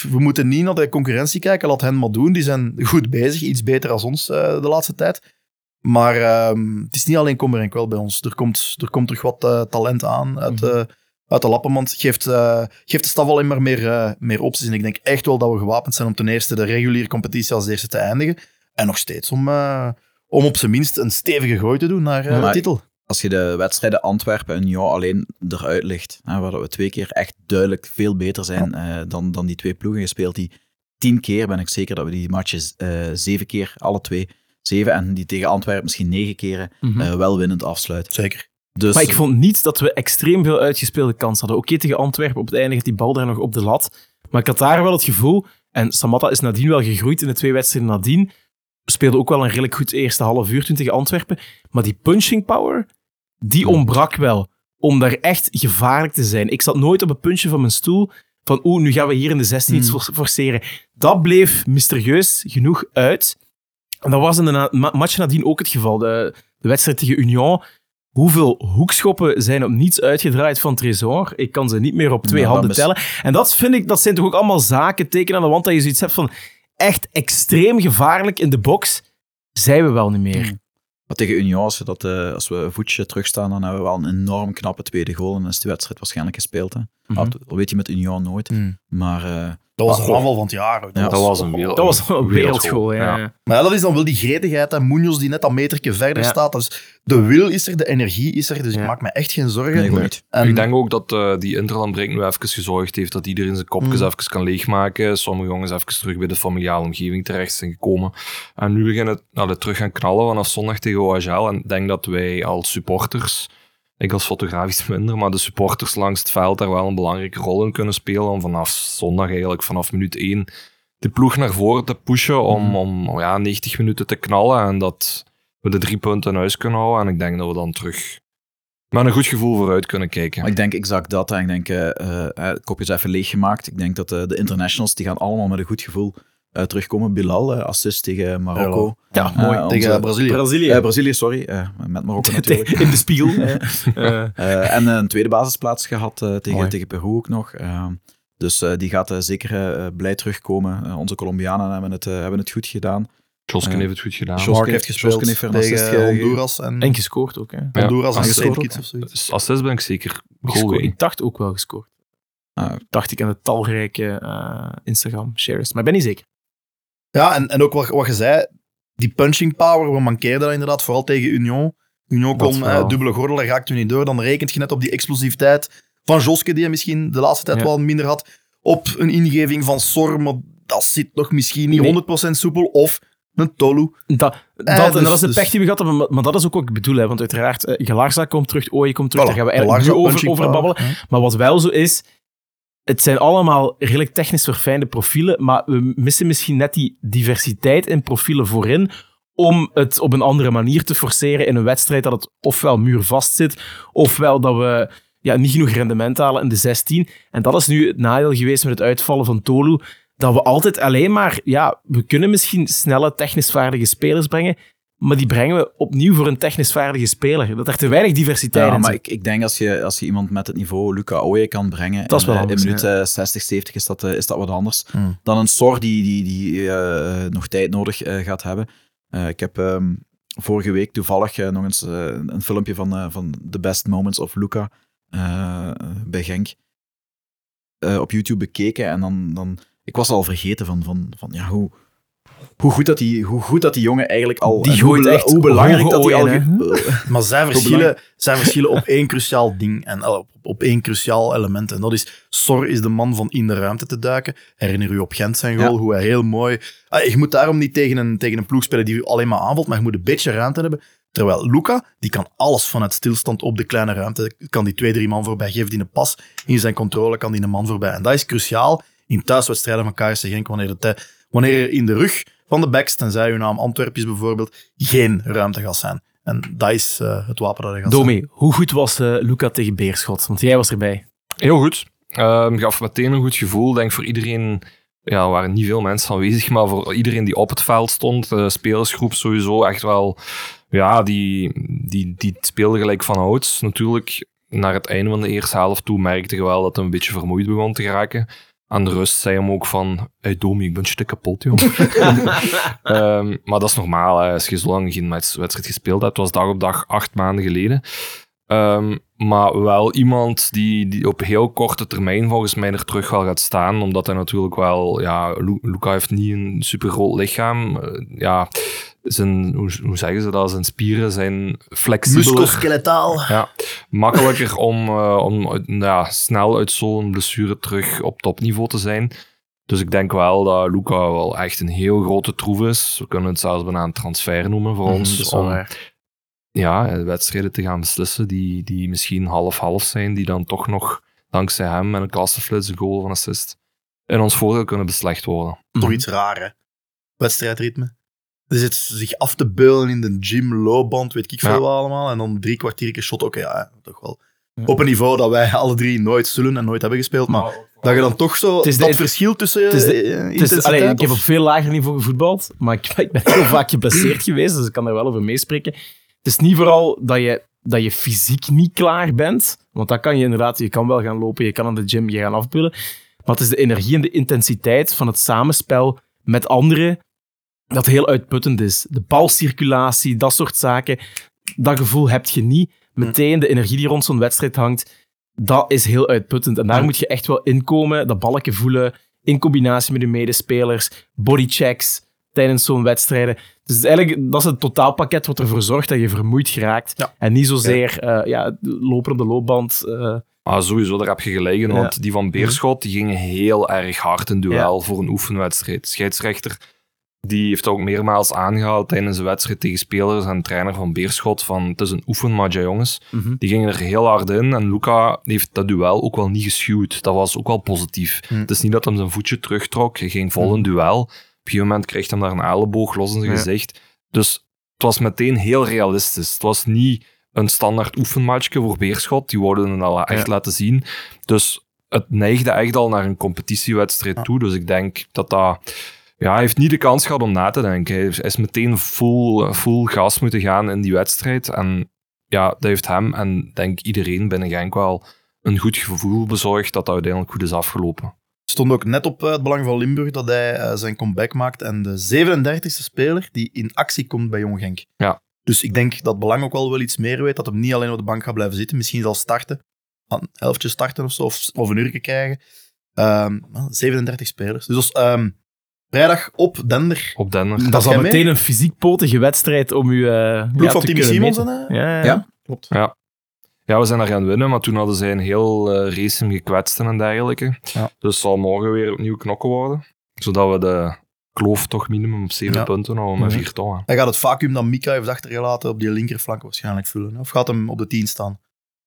Speaker 2: we moeten niet naar de concurrentie kijken. Laat hen maar doen. Die zijn goed bezig. Iets beter dan ons eh, de laatste tijd. Maar ehm, het is niet alleen kommer en kwel bij ons. Er komt, er komt terug wat eh, talent aan uit, eh, uit de lappenmand. Geeft, geeft de staf alleen maar meer, meer opties. En ik denk echt wel dat we gewapend zijn om ten eerste de reguliere competitie als eerste te eindigen. En nog steeds om, om op zijn minst een stevige gooi te doen naar de titel.
Speaker 3: Als je de wedstrijden Antwerpen en Union alleen eruit ligt, hè, waar we twee keer echt duidelijk veel beter zijn eh, dan, dan die twee ploegen gespeeld, die tien keer ben ik zeker dat we die matches eh, zeven keer, alle twee, zeven, en die tegen Antwerpen misschien negen keren eh, wel winnend afsluiten.
Speaker 2: Zeker.
Speaker 3: Dus,
Speaker 1: Maar ik vond niet dat we extreem veel uitgespeelde kansen hadden. Oké, tegen Antwerpen, op het einde die bal daar nog op de lat. Maar ik had daar wel het gevoel, en Samatta is nadien wel gegroeid in de twee wedstrijden nadien, speelde ook wel een redelijk goed eerste half uur toen tegen Antwerpen. Maar die punching power, die ontbrak wel. Om daar echt gevaarlijk te zijn. Ik zat nooit op het puntje van mijn stoel van oeh, nu gaan we hier in de 16 iets for- forceren. Dat bleef mysterieus genoeg uit. En dat was in de na- match nadien ook het geval. De, de wedstrijd tegen Union. Hoeveel hoekschoppen zijn op niets uitgedraaid van Tresor? Ik kan ze niet meer op twee
Speaker 3: Ja,
Speaker 1: handen
Speaker 3: is-
Speaker 1: tellen. En dat vind ik, dat zijn toch ook allemaal zaken, teken aan de wand, dat je zoiets hebt van echt extreem gevaarlijk in de box. Zijn we wel niet meer.
Speaker 3: Maar tegen Union, als we, dat, eh, als we een voetje terugstaan, dan hebben we wel een enorm knappe tweede goal en is de wedstrijd waarschijnlijk gespeeld. Hè. Dat weet je met Union nooit.
Speaker 2: Hmm.
Speaker 3: Maar eh,
Speaker 2: Dat was
Speaker 3: Ah,
Speaker 2: een aanval van het jaar.
Speaker 3: Ja,
Speaker 4: dat was een wereld.
Speaker 1: Dat was een wereldschool, ja.
Speaker 4: Ja.
Speaker 2: Maar ja, dat is dan wel die gretigheid. En Munoz die net dat metertje verder
Speaker 1: Ja.
Speaker 2: staat. Dus de wil is er, de energie is er. Dus
Speaker 1: Ja.
Speaker 2: ik maak me echt geen zorgen.
Speaker 3: nee, gewoon niet.
Speaker 2: En-
Speaker 4: Ik denk ook dat eh, die interlandbreak nu even gezorgd heeft dat iedereen zijn kopjes
Speaker 2: Mm.
Speaker 4: even kan leegmaken. Sommige jongens even terug bij de familiale omgeving terecht zijn gekomen. En nu beginnen het nou, terug gaan knallen vanaf zondag tegen OHL. En ik denk dat wij als supporters, ik als fotograaf iets minder, maar de supporters langs het veld daar wel een belangrijke rol in kunnen spelen. Om vanaf zondag eigenlijk, vanaf minuut 1, de ploeg naar voren te pushen om, om ja, 90 minuten te knallen. En dat we de drie punten in huis kunnen houden. En ik denk dat we dan terug met een goed gevoel vooruit kunnen kijken.
Speaker 3: Maar ik denk exact dat. En ik denk, eh eh, het kopje is even leeggemaakt. Ik denk dat eh, de internationals, die gaan allemaal met een goed gevoel eh, terugkomen. Bilal, eh, assist tegen Marokko.
Speaker 1: Ja,
Speaker 3: Eh,
Speaker 1: mooi.
Speaker 2: Tegen Brazilië.
Speaker 1: Brazilië.
Speaker 3: Eh, Brazilië, sorry. eh, met Marokko [LAUGHS] natuurlijk.
Speaker 1: In de spiegel. [LAUGHS] Eh,
Speaker 3: Eh, en een tweede basisplaats gehad eh, tegen,
Speaker 1: Mooi.
Speaker 3: tegen Peru ook nog. Dus eh, die gaat eh, zeker eh, blij terugkomen. Onze Colombianen hebben het, hebben het goed gedaan.
Speaker 4: Josken heeft het goed gedaan.
Speaker 3: Josken-
Speaker 2: Mark heeft gespeeld
Speaker 3: Josken heeft
Speaker 2: tegen. Honduras en,
Speaker 1: en gescoord ook. Hè.
Speaker 4: Ja.
Speaker 2: Honduras en of zoiets.
Speaker 4: Dus Assist ben ik zeker
Speaker 1: Gescoord.
Speaker 4: goal
Speaker 1: Ik dacht ook wel gescoord.
Speaker 3: Ah,
Speaker 1: Dacht ik aan de talrijke eh, Instagram-shares. Maar ik ben niet zeker.
Speaker 2: Ja, en, en ook wat, wat je zei, die punching power, we mankeerden dat inderdaad, vooral tegen Union. Union kon eh, dubbele gordel, daar raakt u niet door. Dan rekent je net op die explosiviteit van Joske, die hij misschien de laatste tijd
Speaker 1: Ja.
Speaker 2: wel minder had. Op een ingeving van Sor, maar dat zit nog misschien niet
Speaker 1: Nee.
Speaker 2: 100% soepel. Of een Tolu.
Speaker 1: Dat, dat,
Speaker 2: Eh,
Speaker 1: en
Speaker 2: dus-
Speaker 1: dat is de
Speaker 2: dus-
Speaker 1: pech die we gehad hebben, maar, maar dat is ook wat ik bedoel. Hè, want uiteraard, eh, Galarza komt terug, Oye komt terug,
Speaker 2: Voilà,
Speaker 1: daar gaan we eigenlijk
Speaker 2: Galarza,
Speaker 1: nu over, babbelen. Maar wat wel zo is, het zijn allemaal redelijk technisch verfijnde profielen, maar we missen misschien net die diversiteit in profielen voorin om het op een andere manier te forceren in een wedstrijd dat het ofwel muurvast zit, ofwel dat we ja, niet genoeg rendement halen in de 16. En dat is nu het nadeel geweest met het uitvallen van Tolu, dat we altijd alleen maar, ja, we kunnen misschien snelle, technisch vaardige spelers brengen, maar die brengen we opnieuw voor een technisch vaardige speler. Dat er te weinig diversiteit
Speaker 3: Ja,
Speaker 1: in
Speaker 3: maar ik, ik denk als je, als je iemand met het niveau Luca Oye kan brengen,
Speaker 1: Dat is wel
Speaker 3: in, eh,
Speaker 1: anders,
Speaker 3: in minuut eh, 60, 70 is dat, eh, is dat wat anders
Speaker 2: Hmm.
Speaker 3: dan een Sor die, die, die eh, nog tijd nodig eh, gaat hebben. Eh, ik heb ehm, vorige week toevallig eh, nog eens eh, een filmpje van, eh, van The Best Moments of Luca eh, bij Genk eh, op YouTube bekeken en dan, dan ik was al vergeten van, van, van ja, hoe, hoe, goed dat die, hoe goed dat die jongen eigenlijk al...
Speaker 1: Die
Speaker 3: hoe,
Speaker 1: gooit echt
Speaker 3: hoe belangrijk dat hij al... ge-
Speaker 2: Maar zij verschillen, zij verschillen op één cruciaal ding en eh, op, op één cruciaal element. En dat is, Sor is de man van in de ruimte te duiken. Herinner u op Gent zijn goal,
Speaker 3: Ja.
Speaker 2: hoe hij heel mooi... Ah, je moet daarom niet tegen een, tegen een ploeg spelen die u alleen maar aanvalt, maar je moet een beetje ruimte hebben. Terwijl Luca, die kan alles vanuit stilstand op de kleine ruimte. Kan die twee, drie man voorbij, geeft die een pas. In zijn controle kan die een man voorbij. En dat is cruciaal in thuiswedstrijden van KRC Genk, wanneer, het, eh, wanneer er in de rug van de backs, tenzij uw naam Antwerpjes bijvoorbeeld, geen ruimte gaat zijn. En dat is eh, het wapen dat hij gaat zijn.
Speaker 1: Domi, hoe goed was eh, Luca tegen Beerschot? Want jij was erbij.
Speaker 4: Heel goed. Ehm gaf meteen een goed gevoel. Denk voor iedereen, ja, er waren niet veel mensen aanwezig, maar voor iedereen die op het veld stond, de spelersgroep sowieso echt wel, ja, die, die, die speelde gelijk van ouds. Natuurlijk, naar het einde van de eerste helft toe merkte je wel dat hij een beetje vermoeid begon te geraken. Aan de rust zei hem ook van, hey Domi, ik ben een kapot, joh. [LAUGHS] Ehm, maar dat is normaal, hè, als je zo lang geen wedst- wedstrijd gespeeld hebt. Het was dag op dag acht maanden geleden. Ehm, maar wel iemand die, die op heel korte termijn volgens mij er terug wel gaat staan. Omdat hij natuurlijk wel... Ja, Lu- Luca heeft niet een super groot lichaam. Eh, ja, zijn, hoe, hoe zeggen ze dat? Zijn spieren zijn flexibeler.
Speaker 2: Musculoskeletaal.
Speaker 4: Ja, makkelijker om, eh, om ja, snel uit zo'n blessure terug op topniveau te zijn. Dus ik denk wel dat Luca wel echt een heel grote troef is. We kunnen het zelfs bijna een transfer noemen voor ons.
Speaker 1: Mhm, wel
Speaker 4: om
Speaker 1: waar.
Speaker 4: ja, wedstrijden te gaan beslissen die, die misschien half-half zijn, die dan toch nog dankzij hem met een klasseflits, een goal van assist, in ons voordeel kunnen beslecht worden.
Speaker 2: Toch iets raar, hè? Wedstrijdritme. Er zit zich af te beulen in de gym, loopband, weet ik veel
Speaker 4: Ja.
Speaker 2: wat allemaal. En dan drie kwartier shot. Oké, ja, toch wel. Op een niveau dat wij alle drie nooit zullen en nooit hebben gespeeld. Maar dat je dan toch zo...
Speaker 1: Het is de-
Speaker 2: dat verschil tussen
Speaker 1: het is de-
Speaker 2: eh,
Speaker 1: Het is,
Speaker 2: intensiteit
Speaker 1: allee, ik heb op veel lager niveau gevoetbald, maar ik, [LAUGHS] ik ben heel vaak geblesseerd geweest, dus ik kan daar wel over meespreken. Het is niet vooral dat je, dat je fysiek niet klaar bent, want dat kan je inderdaad, je kan wel gaan lopen, je kan aan de gym, je gaan afpullen, maar het is de energie en de intensiteit van het samenspel met anderen dat heel uitputtend is. De balcirculatie, dat soort zaken, dat gevoel heb je niet. Meteen de energie die rond zo'n wedstrijd hangt, dat is heel uitputtend. En daar
Speaker 2: Ja.
Speaker 1: moet je echt wel inkomen, dat balken voelen, in combinatie met je medespelers, bodychecks tijdens zo'n wedstrijden. Dus eigenlijk, dat is het totaalpakket wat ervoor zorgt dat je vermoeid geraakt.
Speaker 2: Ja.
Speaker 1: En niet zozeer eh, ja, lopen op de loopband. eh,
Speaker 4: Maar sowieso, daar heb je gelijk in, want die van Beerschot die gingen heel erg hard in duel voor een oefenwedstrijd. Scheidsrechter die heeft ook meermaals aangehaald tijdens een wedstrijd tegen spelers en trainer van Beerschot van het is een oefenmatch, hè, jongens.
Speaker 1: Mhm.
Speaker 4: Die gingen er heel hard in en Luca heeft dat duel ook wel niet geschuwd. Dat was ook wel positief.
Speaker 2: Hm.
Speaker 4: Het is niet dat hij zijn voetje terugtrok, hij ging vol in duel. Op een gegeven moment kreeg hij daar een elleboog los in zijn
Speaker 1: Ja.
Speaker 4: gezicht. Dus het was meteen heel realistisch. Het was niet een standaard oefenmatchje voor Beerschot. Die worden het al echt
Speaker 1: Ja.
Speaker 4: laten zien. Dus het neigde echt al naar een competitiewedstrijd toe. Dus ik denk dat dat... Ja, hij heeft niet de kans gehad om na te denken. Hij is- meteen full, full gas moeten gaan in die wedstrijd. En ja, dat heeft hem en denk iedereen binnen Genk wel een goed gevoel bezorgd dat dat uiteindelijk goed is afgelopen.
Speaker 2: stond ook net op eh, het Belang van Limburg dat hij eh, zijn comeback maakt. En de 37e speler die in actie komt bij Jong Genk.
Speaker 4: Ja.
Speaker 2: Dus ik denk dat Belang ook wel wel iets meer weet. Dat hem niet alleen op de bank gaat blijven zitten. Misschien zal starten. Een helftje starten of zo. Of, of een uur krijgen. Ehm, 37 spelers. Dus ehm, vrijdag op Dender.
Speaker 4: Op Denner.
Speaker 2: Dat
Speaker 1: Dat is al
Speaker 2: mee?
Speaker 1: meteen een fysiek potige wedstrijd om u uh,
Speaker 2: Ploeg van Timmy Simons. en,
Speaker 1: Ja, ja.
Speaker 3: Ja.
Speaker 2: Klopt.
Speaker 4: Ja, we zijn daar gaan winnen, maar toen hadden zij een heel eh race hem gekwetst en dergelijke.
Speaker 2: Ja.
Speaker 4: Dus het zal morgen weer opnieuw knokken worden. Zodat we de kloof toch minimum op 7
Speaker 2: Ja.
Speaker 4: punten houden met
Speaker 1: Mhm.
Speaker 4: vier tonnen.
Speaker 2: Hij gaat het vacuüm dat Mika heeft achtergelaten op die linkerflank waarschijnlijk vullen. Of gaat hem op de 10 staan?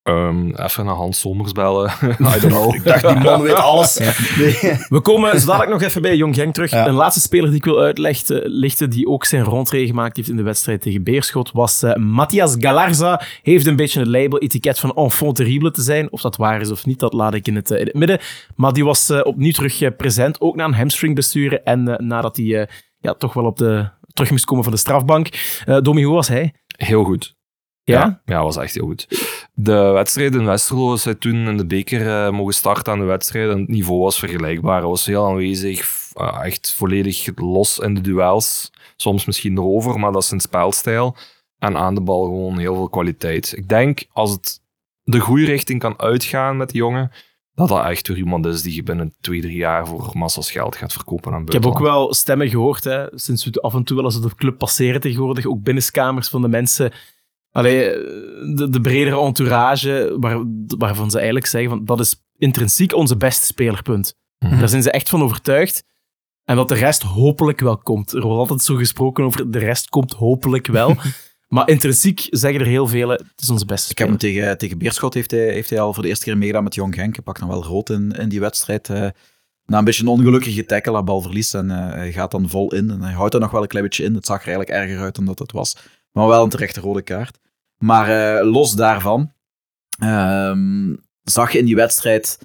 Speaker 4: Ehm, even naar Hans Sommers bellen. [LAUGHS] I don't know.
Speaker 2: Ik dacht, die man weet alles. Nee.
Speaker 1: We komen zo dadelijk nog even bij Jong Genk terug.
Speaker 2: Ja.
Speaker 1: Een laatste speler die ik wil uitlichten, lichten, die ook zijn rondree gemaakt heeft in de wedstrijd tegen Beerschot, was eh, Matthias Galarza. Heeft een beetje het label-etiket van enfant terrible te zijn. Of dat waar is of niet, dat laat ik in het, eh, in het midden. Maar die was eh, opnieuw terug present, ook na een hamstringblessure. En eh, nadat hij ja, toch wel op de, terug moest komen van de strafbank. Eh Domi, hoe was hij?
Speaker 4: Heel goed.
Speaker 1: Ja?
Speaker 4: Ja, was echt heel goed. De wedstrijd in Westerlo is toen in de beker eh, mogen starten aan de wedstrijd. En het niveau was vergelijkbaar. Hij was heel aanwezig. eh, echt volledig los in de duels. Soms misschien erover, maar dat is zijn spelstijl. En aan de bal gewoon heel veel kwaliteit. Ik denk als het de goede richting kan uitgaan met die jongen, dat dat echt weer iemand is die je binnen twee, drie jaar voor massas geld gaat verkopen aan
Speaker 1: Ik heb ook
Speaker 4: buitenland.
Speaker 1: wel stemmen gehoord, hè, sinds we af en toe wel eens op de club passeren tegenwoordig, ook binnenskamers van de mensen, allee, de, de bredere entourage, waar, waarvan ze eigenlijk zeggen van dat is intrinsiek onze beste spelerpunt.
Speaker 4: Mhm.
Speaker 1: Daar zijn ze echt van overtuigd. En dat de rest hopelijk wel komt. Er wordt altijd zo gesproken over de rest komt hopelijk wel. [LAUGHS] maar intrinsiek zeggen er heel vele, het is onze beste
Speaker 3: Ik heb hem tegen, tegen Beerschot heeft hij, heeft hij al voor de eerste keer meegedaan met Jong Genk. Hij pakt dan wel rood in, in die wedstrijd. eh, na een beetje een ongelukkige tackle, dat balverlies. En eh, hij gaat dan vol in. En hij houdt er nog wel een klein beetje in. Het zag er eigenlijk erger uit dan dat het was. Maar wel een terechte rode kaart. Maar eh, los daarvan ehm, zag je in die wedstrijd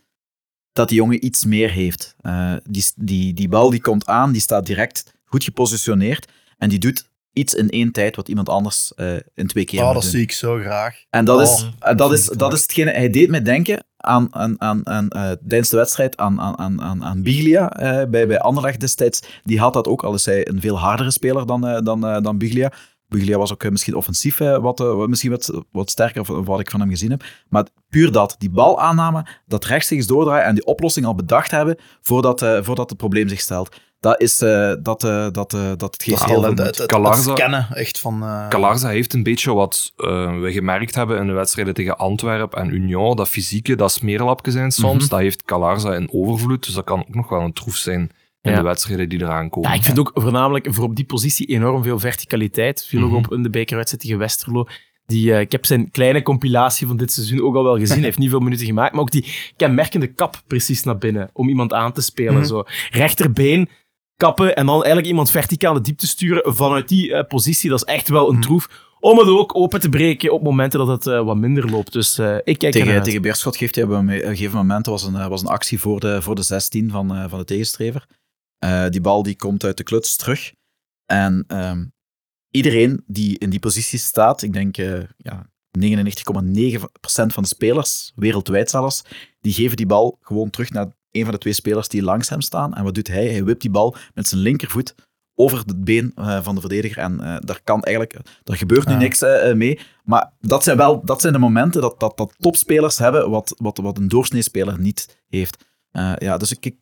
Speaker 3: dat die jongen iets meer heeft. Eh, die, die, die bal die komt aan, die staat direct goed gepositioneerd. En die doet iets in één tijd wat iemand anders eh, in twee keer
Speaker 2: Oh,
Speaker 3: moet
Speaker 2: dat
Speaker 3: doen.
Speaker 2: zie ik zo graag.
Speaker 3: En dat,
Speaker 2: Oh,
Speaker 3: is, en dat,
Speaker 2: dat
Speaker 3: is, dat is hetgene, hij deed mij denken aan, aan, aan, aan tijdens de wedstrijd aan, aan, aan, aan, Biglia bij, bij Anderlecht destijds. Die had dat ook, al is hij een veel hardere speler dan, dan, dan Biglia. Biglia was ook eh, misschien offensief eh, wat, eh, wat- misschien wat, wat sterker van wat ik van hem gezien heb. Maar puur dat, die balaanname, dat rechtstreeks doordraaien en die oplossing al bedacht hebben voordat, eh, voordat het probleem zich stelt. Dat, is, eh, dat, eh, dat, eh, dat geeft
Speaker 2: Dat
Speaker 3: heel veel
Speaker 2: het, het,
Speaker 4: Calarza-
Speaker 2: het scannen echt van... eh,
Speaker 4: Calarza heeft een beetje wat eh, we gemerkt hebben in de wedstrijden tegen Antwerpen en Union. Dat fysieke, dat smeerlapje zijn soms.
Speaker 1: Mhm.
Speaker 4: Dat heeft Calarza in overvloed. Dus dat kan ook nog wel een troef zijn in
Speaker 1: Ja.
Speaker 4: de wedstrijden die eraan komen.
Speaker 1: Ja, ik vind ook voornamelijk voor op die positie enorm veel verticaliteit. Viel
Speaker 4: Mhm.
Speaker 1: ook op in de bekerwedstrijd tegen Westerlo. Die, eh, ik heb zijn kleine compilatie van dit seizoen ook al wel gezien. [LAUGHS] Hij heeft niet veel minuten gemaakt. Maar ook die kenmerkende kap precies naar binnen. Om iemand aan te spelen.
Speaker 2: Mhm.
Speaker 1: zo. Rechterbeen kappen en dan eigenlijk iemand verticaal de diepte sturen. Vanuit die eh, positie, dat is echt wel
Speaker 2: Mhm.
Speaker 1: een troef. Om het ook open te breken op momenten dat het eh, wat minder loopt. Dus ik kijk
Speaker 3: Tegen, tegen Beerschot geeft hij op een, gegeven moment was een, was een actie voor de, voor de 16 van, van de tegenstrever. Eh, die bal die komt uit de kluts terug. En ehm, iedereen die in die positie staat, ik denk eh ja, 99,9% van de spelers, wereldwijd zelfs, die geven die bal gewoon terug naar een van de twee spelers die langs hem staan. En wat doet hij? Hij wipt die bal met zijn linkervoet over het been eh, van de verdediger. En eh, daar kan eigenlijk, daar gebeurt nu niks mee. Maar dat zijn wel dat zijn de momenten dat, dat, dat topspelers hebben, wat, wat, wat een doorsneespeler niet heeft. Ja, dus ik, ik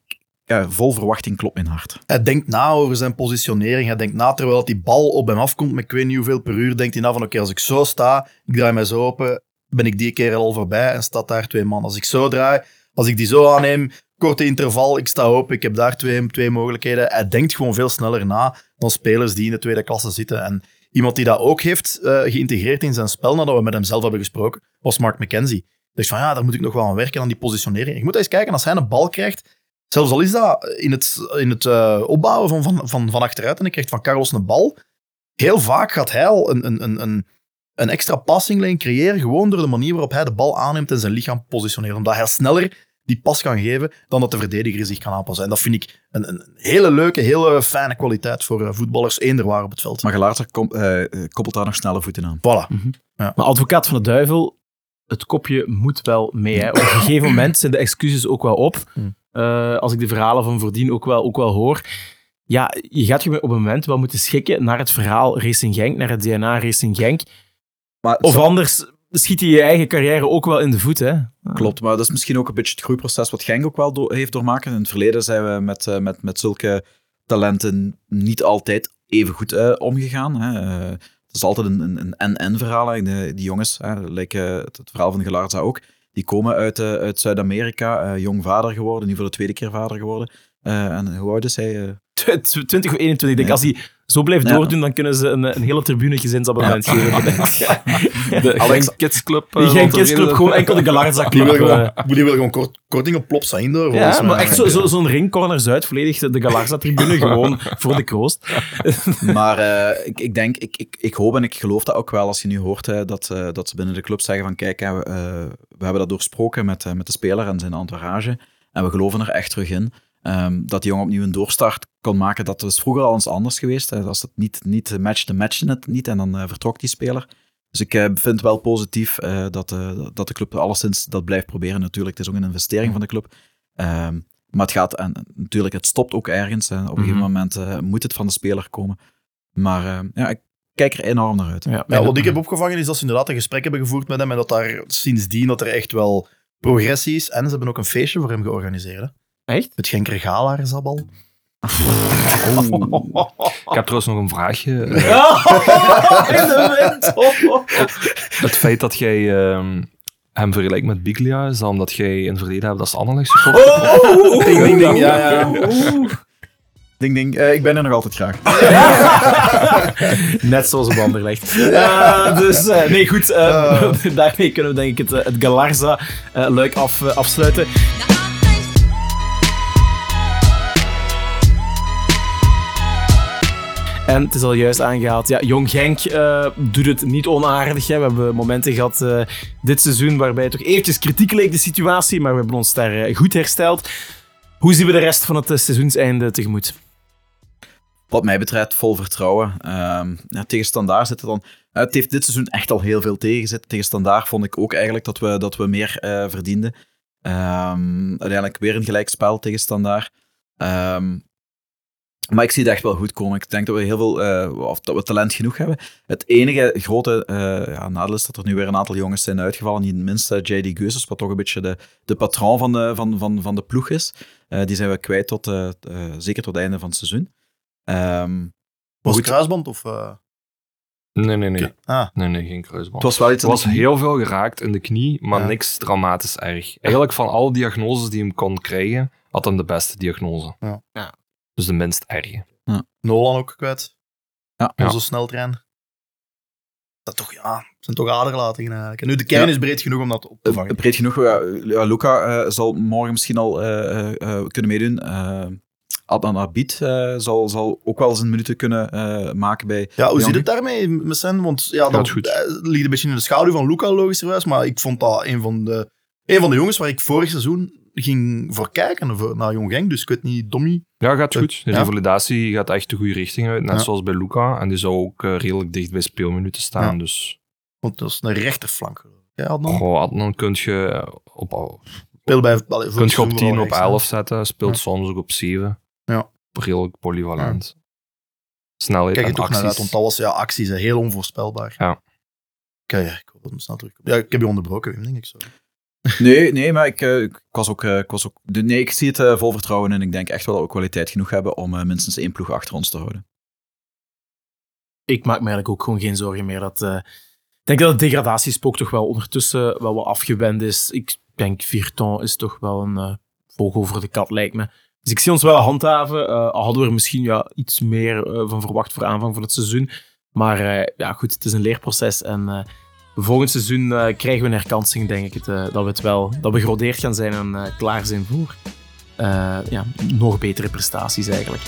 Speaker 3: ja, vol verwachting klopt mijn hart.
Speaker 2: Hij denkt na over zijn positionering. Hij denkt na terwijl die bal op hem afkomt met ik weet niet hoeveel per uur. Denkt hij na van oké, als ik zo sta, ik draai mij zo open, ben ik die keer al voorbij en staat daar twee man. Als ik zo draai, als ik die zo aanneem, korte interval, ik sta open, ik heb daar twee, twee mogelijkheden. Hij denkt gewoon veel sneller na dan spelers die in de tweede klasse zitten. En iemand die dat ook heeft eh, geïntegreerd in zijn spel, nadat we met hem zelf hebben gesproken, was Mark McKenzie. Dus van ja, daar moet ik nog wel aan werken aan die positionering. Ik moet eens kijken, als hij een bal krijgt, Zelfs al is dat in het, in het eh, opbouwen van, van, van, van achteruit en ik krijg van Carlos een bal, heel vaak gaat hij al een, een, een, een, een extra passinglijn creëren, gewoon door de manier waarop hij de bal aanneemt en zijn lichaam positioneert. Omdat hij sneller die pas kan geven dan dat de verdediger zich kan aanpassen. En dat vind ik een, een hele leuke, hele fijne kwaliteit voor eh, voetballers, eender waar op het veld.
Speaker 3: Maar Gelaarter kom, eh, koppelt daar nog snelle voeten aan.
Speaker 2: Voilà.
Speaker 1: Maar advocaat van de duivel, het kopje moet wel mee. Hè. Op een gegeven [CLEARS THROAT] moment zijn de excuses ook wel op.
Speaker 2: Hmm.
Speaker 1: Eh, als ik de verhalen van Voordien ook wel, ook wel hoor. Ja, je gaat je op een moment wel moeten schikken naar het verhaal Racing Genk, naar het DNA Racing Genk.
Speaker 3: Maar
Speaker 1: Of anders schiet je je eigen carrière ook wel in de voet. Hè.
Speaker 3: Klopt, maar dat is misschien ook een beetje het groeiproces wat Genk ook wel do- heeft doormaken. In het verleden zijn we met, eh, met, met zulke talenten niet altijd even goed eh, omgegaan. Hè. Het is altijd een, en-en verhaal. die jongens, hè, like, het, het verhaal van Gelarza ook, die komen uit, eh, uit Zuid-Amerika, eh, jong vader geworden, nu voor de tweede keer vader geworden. Eh, en hoe oud is hij? eh?
Speaker 1: 20 of 21. Ik denk,
Speaker 3: Ja.
Speaker 1: als hij zo blijft
Speaker 3: Ja.
Speaker 1: doordoen, dan kunnen ze een, een hele tribune gezinsabonnement geven. [LAUGHS] [LAUGHS]
Speaker 4: De
Speaker 3: Alex-
Speaker 4: Kids Club.
Speaker 1: Die
Speaker 4: eh, want
Speaker 1: Kids Club, gewoon enkel de Galarza
Speaker 2: Die wil
Speaker 1: Club.
Speaker 2: gewoon, die wil gewoon kort, korting op plop zijn door.
Speaker 1: Ja, maar echt zo- zo- zo'n ringcorner Zuid, volledig de Galarza-tribune, [LAUGHS] gewoon voor de kroost.
Speaker 3: Maar eh, ik, ik denk, ik, ik, ik hoop en ik geloof dat ook wel als je nu hoort hè, dat, eh, dat ze binnen de club zeggen van kijk, hè, we, we hebben dat doorsproken met, eh, met de speler en zijn entourage en we geloven er echt terug in. Ehm, dat die jongen opnieuw een doorstart kon maken. Dat was vroeger al eens anders geweest. Hè. Als het niet, niet matchte, matchte het niet en dan eh, vertrok die speler. Dus ik eh, vind het wel positief eh, dat, eh, dat de club alleszins dat blijft proberen. Natuurlijk, het is ook een investering van de club. Ehm, maar het gaat, en natuurlijk, het stopt ook ergens. Hè. Op een gegeven
Speaker 4: Mhm.
Speaker 3: moment eh, moet het van de speler komen. Maar eh, ja, ik kijk er enorm naar uit.
Speaker 1: Ja,
Speaker 2: Ja, wat ik heb opgevangen is dat ze inderdaad een gesprek hebben gevoerd met hem en dat daar sindsdien dat er echt wel progressie is. En ze hebben ook een feestje voor hem georganiseerd. Hè.
Speaker 1: Echt?
Speaker 2: Het Genker Gala Zabal. [LAUGHS]
Speaker 4: Ik heb trouwens nog een vraagje. [LAUGHS] Eh,
Speaker 1: In de wind.
Speaker 4: Het feit dat jij ehm, hem vergelijkt met Biglia, is dat omdat jij in het verleden hebt als Anderlecht supporter? [LAUGHS]
Speaker 2: Ding, ding, ding. Ja, ja.
Speaker 3: Ding, ding. Eh, ik ben er nog altijd graag.
Speaker 1: Net zoals op Anderlecht. Eh, dus eh, nee, goed. daarmee kunnen we denk ik het, het Galarza-luik af, afsluiten. En het is al juist aangehaald. Ja, Jong Genk eh, doet het niet onaardig. Hè. We hebben momenten gehad eh, dit seizoen waarbij het toch eventjes kritiek leek, de situatie. Maar we hebben ons daar eh, goed hersteld. Hoe zien we de rest van het seizoenseinde tegemoet?
Speaker 3: Wat mij betreft, vol vertrouwen. Ehm, ja, tegen Standaard zitten dan... eh, het heeft dit seizoen echt al heel veel tegenzitten. Tegen Standaard vond ik ook eigenlijk dat we, dat we meer verdienden. Ehm, uiteindelijk weer een gelijkspel tegen Standaard. Ehm, maar ik zie het echt wel goed komen. Ik denk dat we heel veel, eh, of dat we talent genoeg hebben. Het enige grote eh, ja, nadeel is dat er nu weer een aantal jongens zijn uitgevallen. Niet minst eh, JD Geusers, wat toch een beetje de, de patroon van de, van, van, van de ploeg is. Eh, die zijn we kwijt tot, zeker tot het einde van het seizoen. Ehm,
Speaker 2: Was het kruisband of... eh,
Speaker 4: Nee, nee, nee.
Speaker 2: Ah.
Speaker 4: Nee, nee, geen kruisband.
Speaker 3: het was wel iets
Speaker 4: Er was heel veel geraakt in de knie, maar
Speaker 2: Ja.
Speaker 4: niks dramatisch erg. Eigenlijk van alle diagnoses die hem kon krijgen, had hij de beste diagnose.
Speaker 2: Ja.
Speaker 1: Ja.
Speaker 4: Dus de minst erge.
Speaker 2: Nolan ook kwijt.
Speaker 3: Ja.
Speaker 4: Ja.
Speaker 2: Onze sneltrein. Dat toch, ja, het zijn toch aderlatingen eigenlijk. En nu, de kern
Speaker 3: Ja.
Speaker 2: is breed genoeg om dat op te
Speaker 3: Eh,
Speaker 2: vangen.
Speaker 3: breed genoeg. Ja, ja, Luca eh, zal morgen misschien al eh, eh, eh, kunnen meedoen. Adnan Abid eh, zal, zal ook wel eens een minuten kunnen eh, maken bij.
Speaker 2: Ja, hoe zit het daarmee zijn? Want ja, dat ligt een beetje in de schaduw van Luca, logischerwijs. Maar ik vond dat een van de, een van de jongens waar ik vorig seizoen ging voor kijken, voor, naar Jong Genk. Dus ik weet niet, Dommy.
Speaker 4: Ja, gaat goed. De
Speaker 2: Ja.
Speaker 4: revalidatie gaat echt de goede richting uit, net
Speaker 2: Ja.
Speaker 4: zoals bij Luca. En die zou ook eh, redelijk dicht bij speelminuten staan.
Speaker 2: Ja.
Speaker 4: Dus
Speaker 2: Want dat is een rechterflank. Ja, Adnan.
Speaker 4: goh, Adnan kun je op,
Speaker 2: Speel bij, allee,
Speaker 4: kun je op
Speaker 2: seizoen
Speaker 4: 10,
Speaker 2: wel
Speaker 4: op
Speaker 2: rechts, hè.
Speaker 4: 11 zetten. Speelt soms ook op 7.
Speaker 2: Ja.
Speaker 4: Redelijk polyvalent. Snelheid
Speaker 2: Kijk je toch naar uit, want dat was ja, acties, heel onvoorspelbaar.
Speaker 4: Ja.
Speaker 2: Kijk, ik hoop dat hem snel terugkomt. Ja, ik heb je onderbroken, Wim, denk ik zo.
Speaker 3: Nee, nee, maar ik, eh, ik was ook. eh, ik, was ook nee, ik zie het eh, vol vertrouwen en ik denk echt wel dat we kwaliteit genoeg hebben om minstens één ploeg achter ons te houden.
Speaker 1: ik maak me eigenlijk ook gewoon geen zorgen meer. Dat, eh, ik denk dat het degradatiespook toch wel ondertussen wel wat afgewend is. Ik denk Virton is toch wel een vogel voor de kat, lijkt me. Dus ik zie ons wel handhaven. Al hadden we er misschien ja, iets meer van verwacht voor aanvang van het seizoen. Maar ja, goed, het is een leerproces. En volgend seizoen eh, krijgen we een herkansing, denk ik. Het, eh, dat we het wel, dat we gerodeerd gaan zijn en eh, klaar zijn voor ja, nog betere prestaties eigenlijk.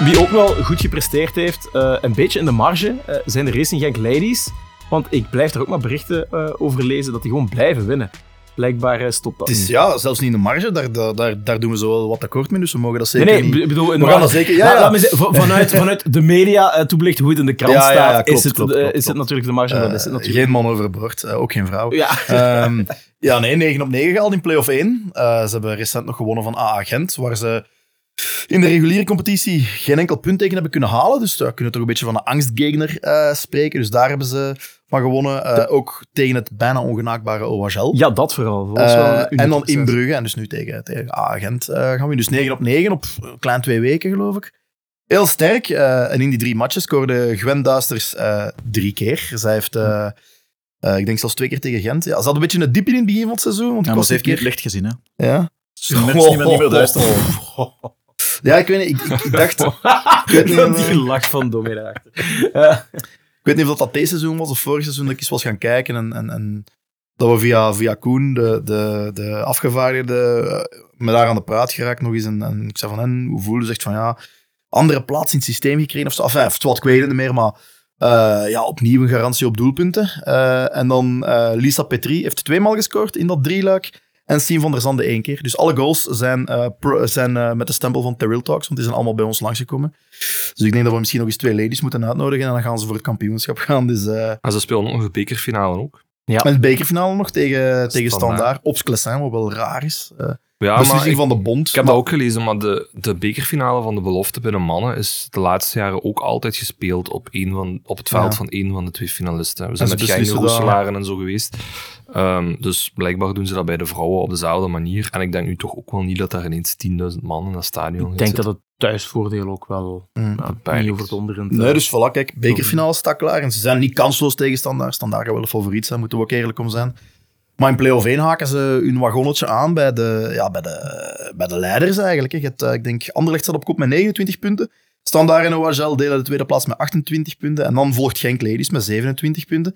Speaker 1: Wie ook wel goed gepresteerd heeft, een beetje in de marge, zijn de Racing Genk Ladies. Want ik blijf er ook maar berichten over lezen dat die gewoon blijven winnen. Blijkbaar eh, stopt dat
Speaker 2: Het is ja, zelfs niet in de marge, daar, daar, daar, doen we zo wel wat akkoord mee, dus we mogen dat zeker
Speaker 1: Nee, nee,
Speaker 2: niet...
Speaker 1: ik bedoel, in
Speaker 2: We gaan dat zeker... Ja,
Speaker 1: Laat-
Speaker 2: ja.
Speaker 1: laat me zeggen, van- [LAUGHS] vanuit, vanuit de media eh, toebelicht hoe het in de krant
Speaker 2: Ja,
Speaker 1: staat,
Speaker 2: klopt,
Speaker 1: is, het,
Speaker 2: klopt,
Speaker 1: eh,
Speaker 2: klopt,
Speaker 1: is het natuurlijk de marge, is het natuurlijk...
Speaker 2: geen man overboord, ook geen vrouw.
Speaker 1: Ja.
Speaker 2: Ehm, ja, nee, 9 op 9 gehaald in play-off 1. Eh, ze hebben recent nog gewonnen van AA Gent, waar ze in de reguliere competitie geen enkel punt tegen hebben kunnen halen. Dus daar kunnen we toch een beetje van een angstgegner eh, spreken. Dus daar hebben ze van gewonnen. Eh, ook tegen het bijna ongenaakbare OHL.
Speaker 1: ja, dat vooral. Dat
Speaker 2: Eh, en dan in. Brugge, en dus nu tegen, tegen Gent eh, gaan we. Dus 9 op 9 op een klein twee weken, geloof ik. Heel sterk. eh, en in die drie matches scoorde Gwen Duisters eh, drie keer. Zij heeft, ik denk zelfs twee keer tegen Gent. Ja, ze had een beetje een dip in het begin van het seizoen. Want
Speaker 3: Ja,
Speaker 2: ik
Speaker 3: maar
Speaker 2: was
Speaker 3: ze heeft niet
Speaker 2: keer...
Speaker 3: het licht gezien, hè.
Speaker 2: Ja.
Speaker 3: Ze is niet meer, niet meer, niet meer duister.
Speaker 2: Ja, ik weet niet. Ik, ik, ik dacht... [LAUGHS] ik, weet niet,
Speaker 1: die lach van. Ja.
Speaker 2: ik weet niet of dat, dat deze seizoen was of vorig seizoen dat ik eens was gaan kijken. En, en, en dat we via, via Koen, de, de, de afgevaardigde, eh, me daar aan de praat geraakt nog eens. En, en ik zei van, en hoe voelde ze? Zegt van, ja, andere plaats in het systeem gekregen of zo. Enfin, of wat, ik weet het niet meer, maar... eh, ja, opnieuw een garantie op doelpunten. Eh, en dan Lisa Petrie heeft tweemaal gescoord in dat drieluik. En Sien van der Zande één keer. Dus alle goals zijn, eh, pro- zijn eh, met de stempel van Terrell Talks, want die zijn allemaal bij ons langsgekomen. Dus ik denk dat we misschien nog eens twee ladies moeten uitnodigen en dan gaan ze voor het kampioenschap gaan. Dus eh
Speaker 4: En ze spelen ook nog de bekerfinale ook.
Speaker 2: met de bekerfinale nog tegen, tegen
Speaker 4: Standaard.
Speaker 2: Op Sclessin, wat wel raar is. Eh
Speaker 4: Ja, maar
Speaker 2: beslissing
Speaker 4: ik,
Speaker 2: van de bond.
Speaker 4: ik heb
Speaker 2: maar-
Speaker 4: dat ook gelezen, maar de, de bekerfinale van de belofte bij de mannen is de laatste jaren ook altijd gespeeld op, één van, op het veld
Speaker 2: Ja.
Speaker 4: van één van de twee finalisten. We zijn met Gein Rooselaren en zo geweest. Ehm, dus blijkbaar doen ze dat bij de vrouwen op dezelfde manier. En ik denk nu toch ook wel niet dat daar ineens 10.000 man in dat stadion
Speaker 1: Ik denk dat het thuisvoordeel ook wel
Speaker 2: Mm.
Speaker 1: ja, niet overdonderend
Speaker 2: Nee,
Speaker 1: eh,
Speaker 2: dus voilà, kijk, bekerfinale staat klaar. En ze zijn niet kansloos tegen Standaard. Standaard gaat wel een favoriet zijn, moeten we ook eerlijk om zijn. Maar in play-off 1 haken ze hun wagonnetje aan bij de, ja, bij de, bij de leiders eigenlijk. hè. Je hebt, eh, ik denk, Anderlecht staat op kop met 29 punten. Standaard en OHL delen de tweede plaats met 28 punten. En dan volgt Genk Ladies met 27 punten.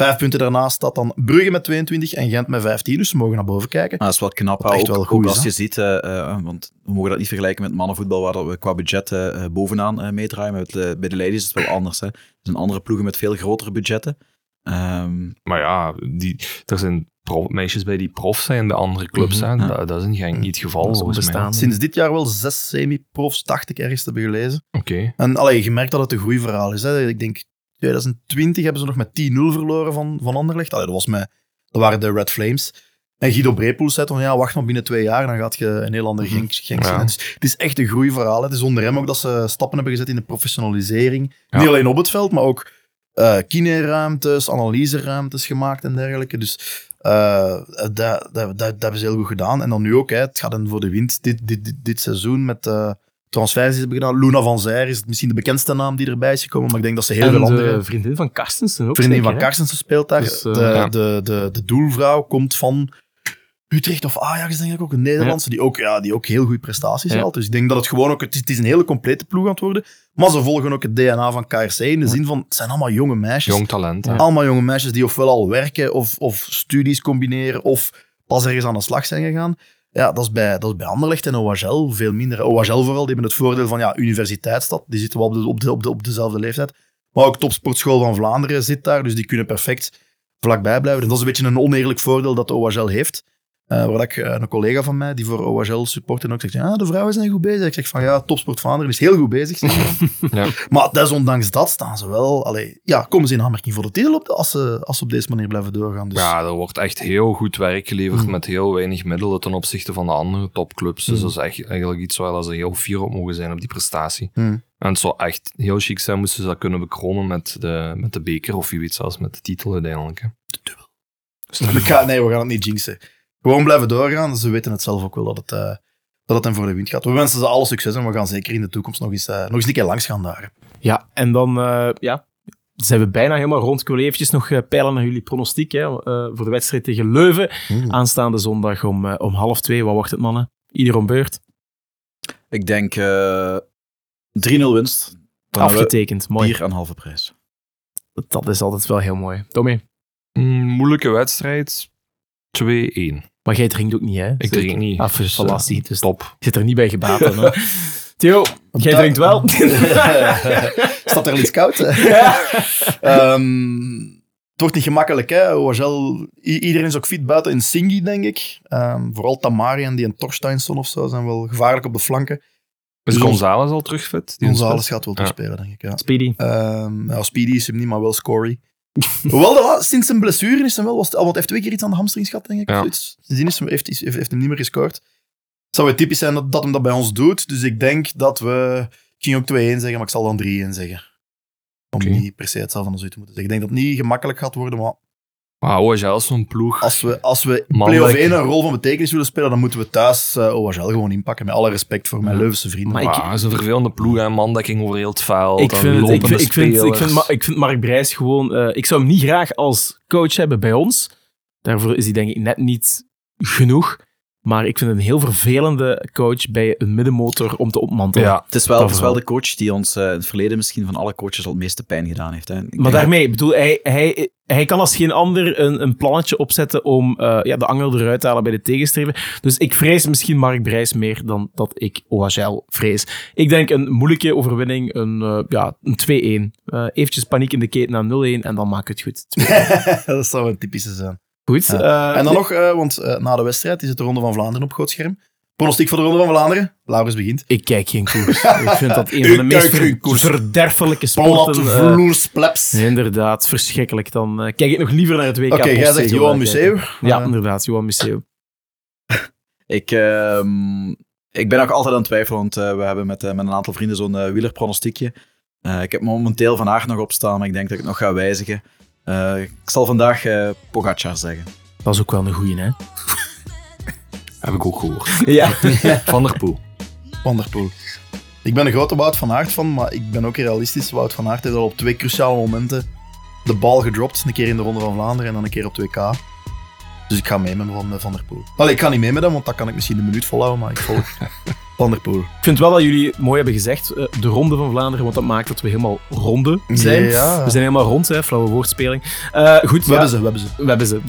Speaker 2: Vijf punten daarnaast staat dan Brugge met 22 en Gent met 15. Dus ze mogen naar boven kijken.
Speaker 3: Ah, dat is wel knap.
Speaker 2: Wat echt
Speaker 3: ook,
Speaker 2: wel goed
Speaker 3: als je ziet, eh, eh, want we mogen dat niet vergelijken met mannenvoetbal, waar dat we qua budget eh, bovenaan eh, meedraaien. Met, bij de ladies is het wel anders. Hè. Er zijn andere ploegen met veel grotere budgetten. Ehm,
Speaker 4: Maar ja, die, er zijn meisjes bij die prof zijn bij andere clubs.
Speaker 2: Mhm,
Speaker 4: zijn.
Speaker 3: ja.
Speaker 4: Dat, dat is in niet het geval.
Speaker 2: Sinds dit jaar wel zes semi-profs, dacht ik ergens te hebben gelezen.
Speaker 4: Oké.
Speaker 2: En allee, je merkt dat het een groeiverhaal is. Hè. Ik denk 2020 hebben ze nog met 10-0 verloren van, van Anderlecht. Allee, dat, was met, dat waren de Red Flames. En Guido Brepoels zei van ja, wacht maar binnen twee jaar, dan gaat je een heel ander Genk, Genk zien.
Speaker 4: Ja.
Speaker 2: Dus het is echt een groeiverhaal. Het is onder hem ook dat ze stappen hebben gezet in de professionalisering.
Speaker 4: Ja.
Speaker 2: Niet alleen op het veld, maar ook eh kineruimtes, analyseruimtes gemaakt en dergelijke. Dus eh, dat, dat, dat, dat hebben ze heel goed gedaan. En dan nu ook, hè, het gaat dan voor de wind dit, dit, dit, dit seizoen met eh transfers hebben gedaan. Luna van Zijr is misschien de bekendste naam die erbij is gekomen, maar ik denk dat ze heel
Speaker 1: en
Speaker 2: veel
Speaker 1: de
Speaker 2: andere...
Speaker 1: vriendin van Karstensen ook
Speaker 2: Vriendin
Speaker 1: zeker,
Speaker 2: van
Speaker 1: hè?
Speaker 2: Karstensen speelt daar.
Speaker 1: Dus, eh,
Speaker 2: de,
Speaker 4: ja.
Speaker 2: de, de, de doelvrouw komt van Utrecht of Ajax, denk ik ook. Een Nederlandse, die, ook, ja, die ook heel goede prestaties
Speaker 1: Ja.
Speaker 2: haalt. Dus ik denk dat het gewoon ook... Het is, het is een hele complete ploeg aan het worden. Maar ze volgen ook het DNA van KRC in de zin van... Het zijn allemaal jonge meisjes.
Speaker 4: Jong talent.
Speaker 2: Allemaal jonge meisjes die ofwel al werken of, of studies combineren of pas ergens aan de slag zijn gegaan. Ja, dat is bij, dat is bij Anderlecht en OHL veel minder. OHL vooral, die hebben het voordeel van ja, universiteitsstad. Die zitten wel op, de, op, de, op, de, op dezelfde leeftijd. Maar ook Topsportschool van Vlaanderen zit daar, dus die kunnen perfect vlakbij blijven. En dat is een beetje een oneerlijk voordeel dat de heeft. Eh, waar ik, eh, een collega van mij, die voor OHL support en ook zegt, ja, de vrouwen zijn goed bezig. Ik zeg van, ja, Topsport Vlaanderen is heel goed bezig. [LAUGHS]
Speaker 4: Ja.
Speaker 2: Maar desondanks dat staan ze wel, allee, ja, komen ze in aanmerking voor de titel op, de- als, ze, als ze op deze manier blijven doorgaan. Dus,
Speaker 4: Ja, er wordt echt heel goed werk geleverd
Speaker 2: Mm.
Speaker 4: met heel weinig middelen ten opzichte van de andere topclubs. Dus
Speaker 2: Mm.
Speaker 4: dat is echt, eigenlijk iets waar ze heel fier op mogen zijn op die prestatie.
Speaker 2: Hmm.
Speaker 4: En het zou echt heel chic zijn moesten ze dat kunnen bekronen met de, met de beker of wie weet zelfs met de titel uiteindelijk. Hè.
Speaker 2: Ik ga- [LAUGHS] nee, we gaan het niet jinxen. Gewoon blijven doorgaan. Ze weten het zelf ook wel dat het, eh, dat het hen voor de wind gaat. We wensen ze alle succes en we gaan zeker in de toekomst nog eens, eh, nog eens een keer langs gaan daar.
Speaker 1: Ja, en dan eh, ja, zijn we bijna helemaal rond. Ik wil eventjes nog eh, peilen naar jullie pronostiek hè, eh, voor de wedstrijd tegen Leuven. Aanstaande zondag om, om half twee. Wat wordt het, mannen? Ieder om beurt.
Speaker 3: ik denk eh 3-0 winst. Dan
Speaker 1: Afgetekend. Mooi.
Speaker 3: bier aan halve prijs.
Speaker 1: Dat is altijd wel heel mooi. Tommy,
Speaker 4: Mm, moeilijke wedstrijd. 2-1.
Speaker 1: Maar jij drinkt ook niet, hè?
Speaker 4: Ik drink niet.
Speaker 1: Ah,
Speaker 4: Dus,
Speaker 1: voilà, zie, dus
Speaker 4: Top.
Speaker 1: ik zit er niet bij gebaat. dan, hè. [LAUGHS] Theo, jij drinkt wel. [LAUGHS]
Speaker 2: Staat er al iets koud? [LAUGHS] Ehm, het wordt niet gemakkelijk, hè. Iedereen is ook fit buiten in Singi, denk ik. Ehm, vooral Tamari en die en Torsteinsson of zo zijn wel gevaarlijk op de flanken.
Speaker 4: Is
Speaker 2: Dus-
Speaker 4: González al terug fit? Is
Speaker 2: gaat wel
Speaker 4: Ja.
Speaker 2: terugspelen, denk ik. Ja.
Speaker 1: Speedy.
Speaker 2: Ehm, ja, Speedy is hem niet, maar wel Scory. Hoewel, sinds zijn blessure is hem wel... Was want hij heeft twee keer iets aan de hamstrings gehad, denk ik.
Speaker 4: Ja.
Speaker 2: Sindsdien is hem, heeft, heeft, heeft hem niet meer gescoord. Het zou weer typisch zijn dat, dat hem dat bij ons doet. Dus ik denk dat we... Ik ging ook 2-1 zeggen, maar ik zal dan 3-1 zeggen. Om
Speaker 4: Oké.
Speaker 2: niet per se hetzelfde als u te moeten zeggen. Ik denk dat het niet gemakkelijk gaat worden, maar
Speaker 4: Maar OHL is zo'n ploeg.
Speaker 2: als we, als we play-off 1 een rol van betekenis willen spelen, dan moeten we thuis eh OHL gewoon inpakken. Met alle respect voor mijn Leuvense vrienden.
Speaker 1: Maar
Speaker 2: Maar
Speaker 1: ik-
Speaker 4: Ah, zo'n vervelende ploeg en mandekking over heel het veld.
Speaker 1: Ik
Speaker 4: en
Speaker 1: vind, het, ik, vind, ik, vind, ik, vind, ik vind Mark Brijs gewoon... eh, ik zou hem niet graag als coach hebben bij ons. Daarvoor is hij denk ik net niet genoeg. Maar ik vind het een heel vervelende coach bij een middenmotor om te opmantelen.
Speaker 4: Ja,
Speaker 3: Het is, wel,
Speaker 1: Dat
Speaker 3: het is wel de coach die ons eh, in het verleden misschien van alle coaches al het meeste pijn gedaan heeft. Hè. Ik
Speaker 1: Maar daarmee, ik bedoel, hij, hij, hij kan als geen ander een, een plannetje opzetten om eh, ja, de angel eruit te halen bij de tegenstrever. Dus ik vrees misschien Mark Brijs meer dan dat ik OHL vrees. Ik denk een moeilijke overwinning, een, eh, ja, een 2-1. Eh eventjes paniek in de keten naar 0-1 en dan maak ik het goed. [LAUGHS]
Speaker 2: dat zou een typische zijn.
Speaker 1: Goed.
Speaker 2: Ja.
Speaker 1: eh,
Speaker 2: En dan nog, eh, want eh, na de wedstrijd is het de Ronde van Vlaanderen op groot scherm. Pronostiek voor de Ronde van Vlaanderen. Laurens begint.
Speaker 1: Ik kijk geen koers. [LAUGHS] ik vind dat een van de meest ver-
Speaker 2: koers.
Speaker 1: verderfelijke
Speaker 2: Plat,
Speaker 1: sporten. eh,
Speaker 2: vloersplaps.
Speaker 1: inderdaad, verschrikkelijk. Dan eh, kijk ik nog liever naar het WK.
Speaker 2: Oké, jij zegt Johan. Museeuw.
Speaker 1: Ja, inderdaad, Johan Museeuw. [LAUGHS]
Speaker 3: Ik, ehm, ik ben nog altijd aan het twijfelen, want eh, we hebben met, met een aantal vrienden zo'n wielerpronostiekje. Eh, ik heb momenteel Van Aert nog op staan, maar ik denk dat ik het nog ga wijzigen. Eh, ik zal vandaag eh Pogacar zeggen.
Speaker 1: Dat is ook wel een goeie, hè? [LAUGHS]
Speaker 4: heb ik ook gehoord. [LAUGHS]
Speaker 1: Ja. [LAUGHS]
Speaker 4: Van der Poel.
Speaker 2: Van der Poel. Ik ben een grote Wout van Aert van, maar ik ben ook realistisch. Wout van Aert heeft al op twee cruciale momenten de bal gedropt. Een keer in de Ronde van Vlaanderen en dan een keer op 2K. Dus ik ga mee met Van, van der Poel. Allee, ik ga niet mee met hem, want dat kan ik misschien een minuut volhouden, maar ik volg Van der Poel.
Speaker 1: Ik vind wel dat jullie mooi hebben gezegd, eh, de ronde van Vlaanderen, want dat maakt dat we helemaal ronde zijn.
Speaker 2: Ja.
Speaker 1: We zijn helemaal rond, hè, flauwe woordspeling. Eh, goed,
Speaker 2: We
Speaker 1: ja,
Speaker 2: hebben ze, we hebben ze.
Speaker 1: we hebben ze.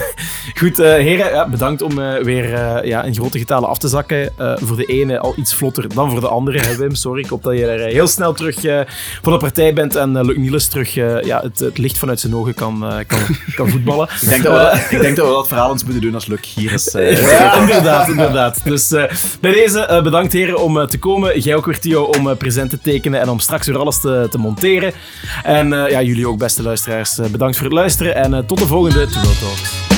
Speaker 1: [LAUGHS] goed, eh, heren, ja, bedankt om eh, weer eh, ja, in grote getalen af te zakken. Eh, voor de ene al iets vlotter dan voor de andere, hè, Wim. Sorry, ik hoop dat je er heel snel terug eh, van de partij bent en uh, Luc Niels terug eh, ja, het, het licht vanuit zijn ogen kan, eh, kan, [LAUGHS] kan voetballen.
Speaker 3: Ik denk, dat we dat, ik denk dat we dat verhaal eens moeten doen als Luc hier is. eh. [LAUGHS]
Speaker 1: Ja, inderdaad, inderdaad. Dus eh, bij deze eh, bedankt heren om eh, te komen. Jij ook weer Theo om eh, present te tekenen en om straks weer alles te, te monteren. En eh, ja, jullie ook beste luisteraars, bedankt voor het luisteren en tot de volgende Go Talks.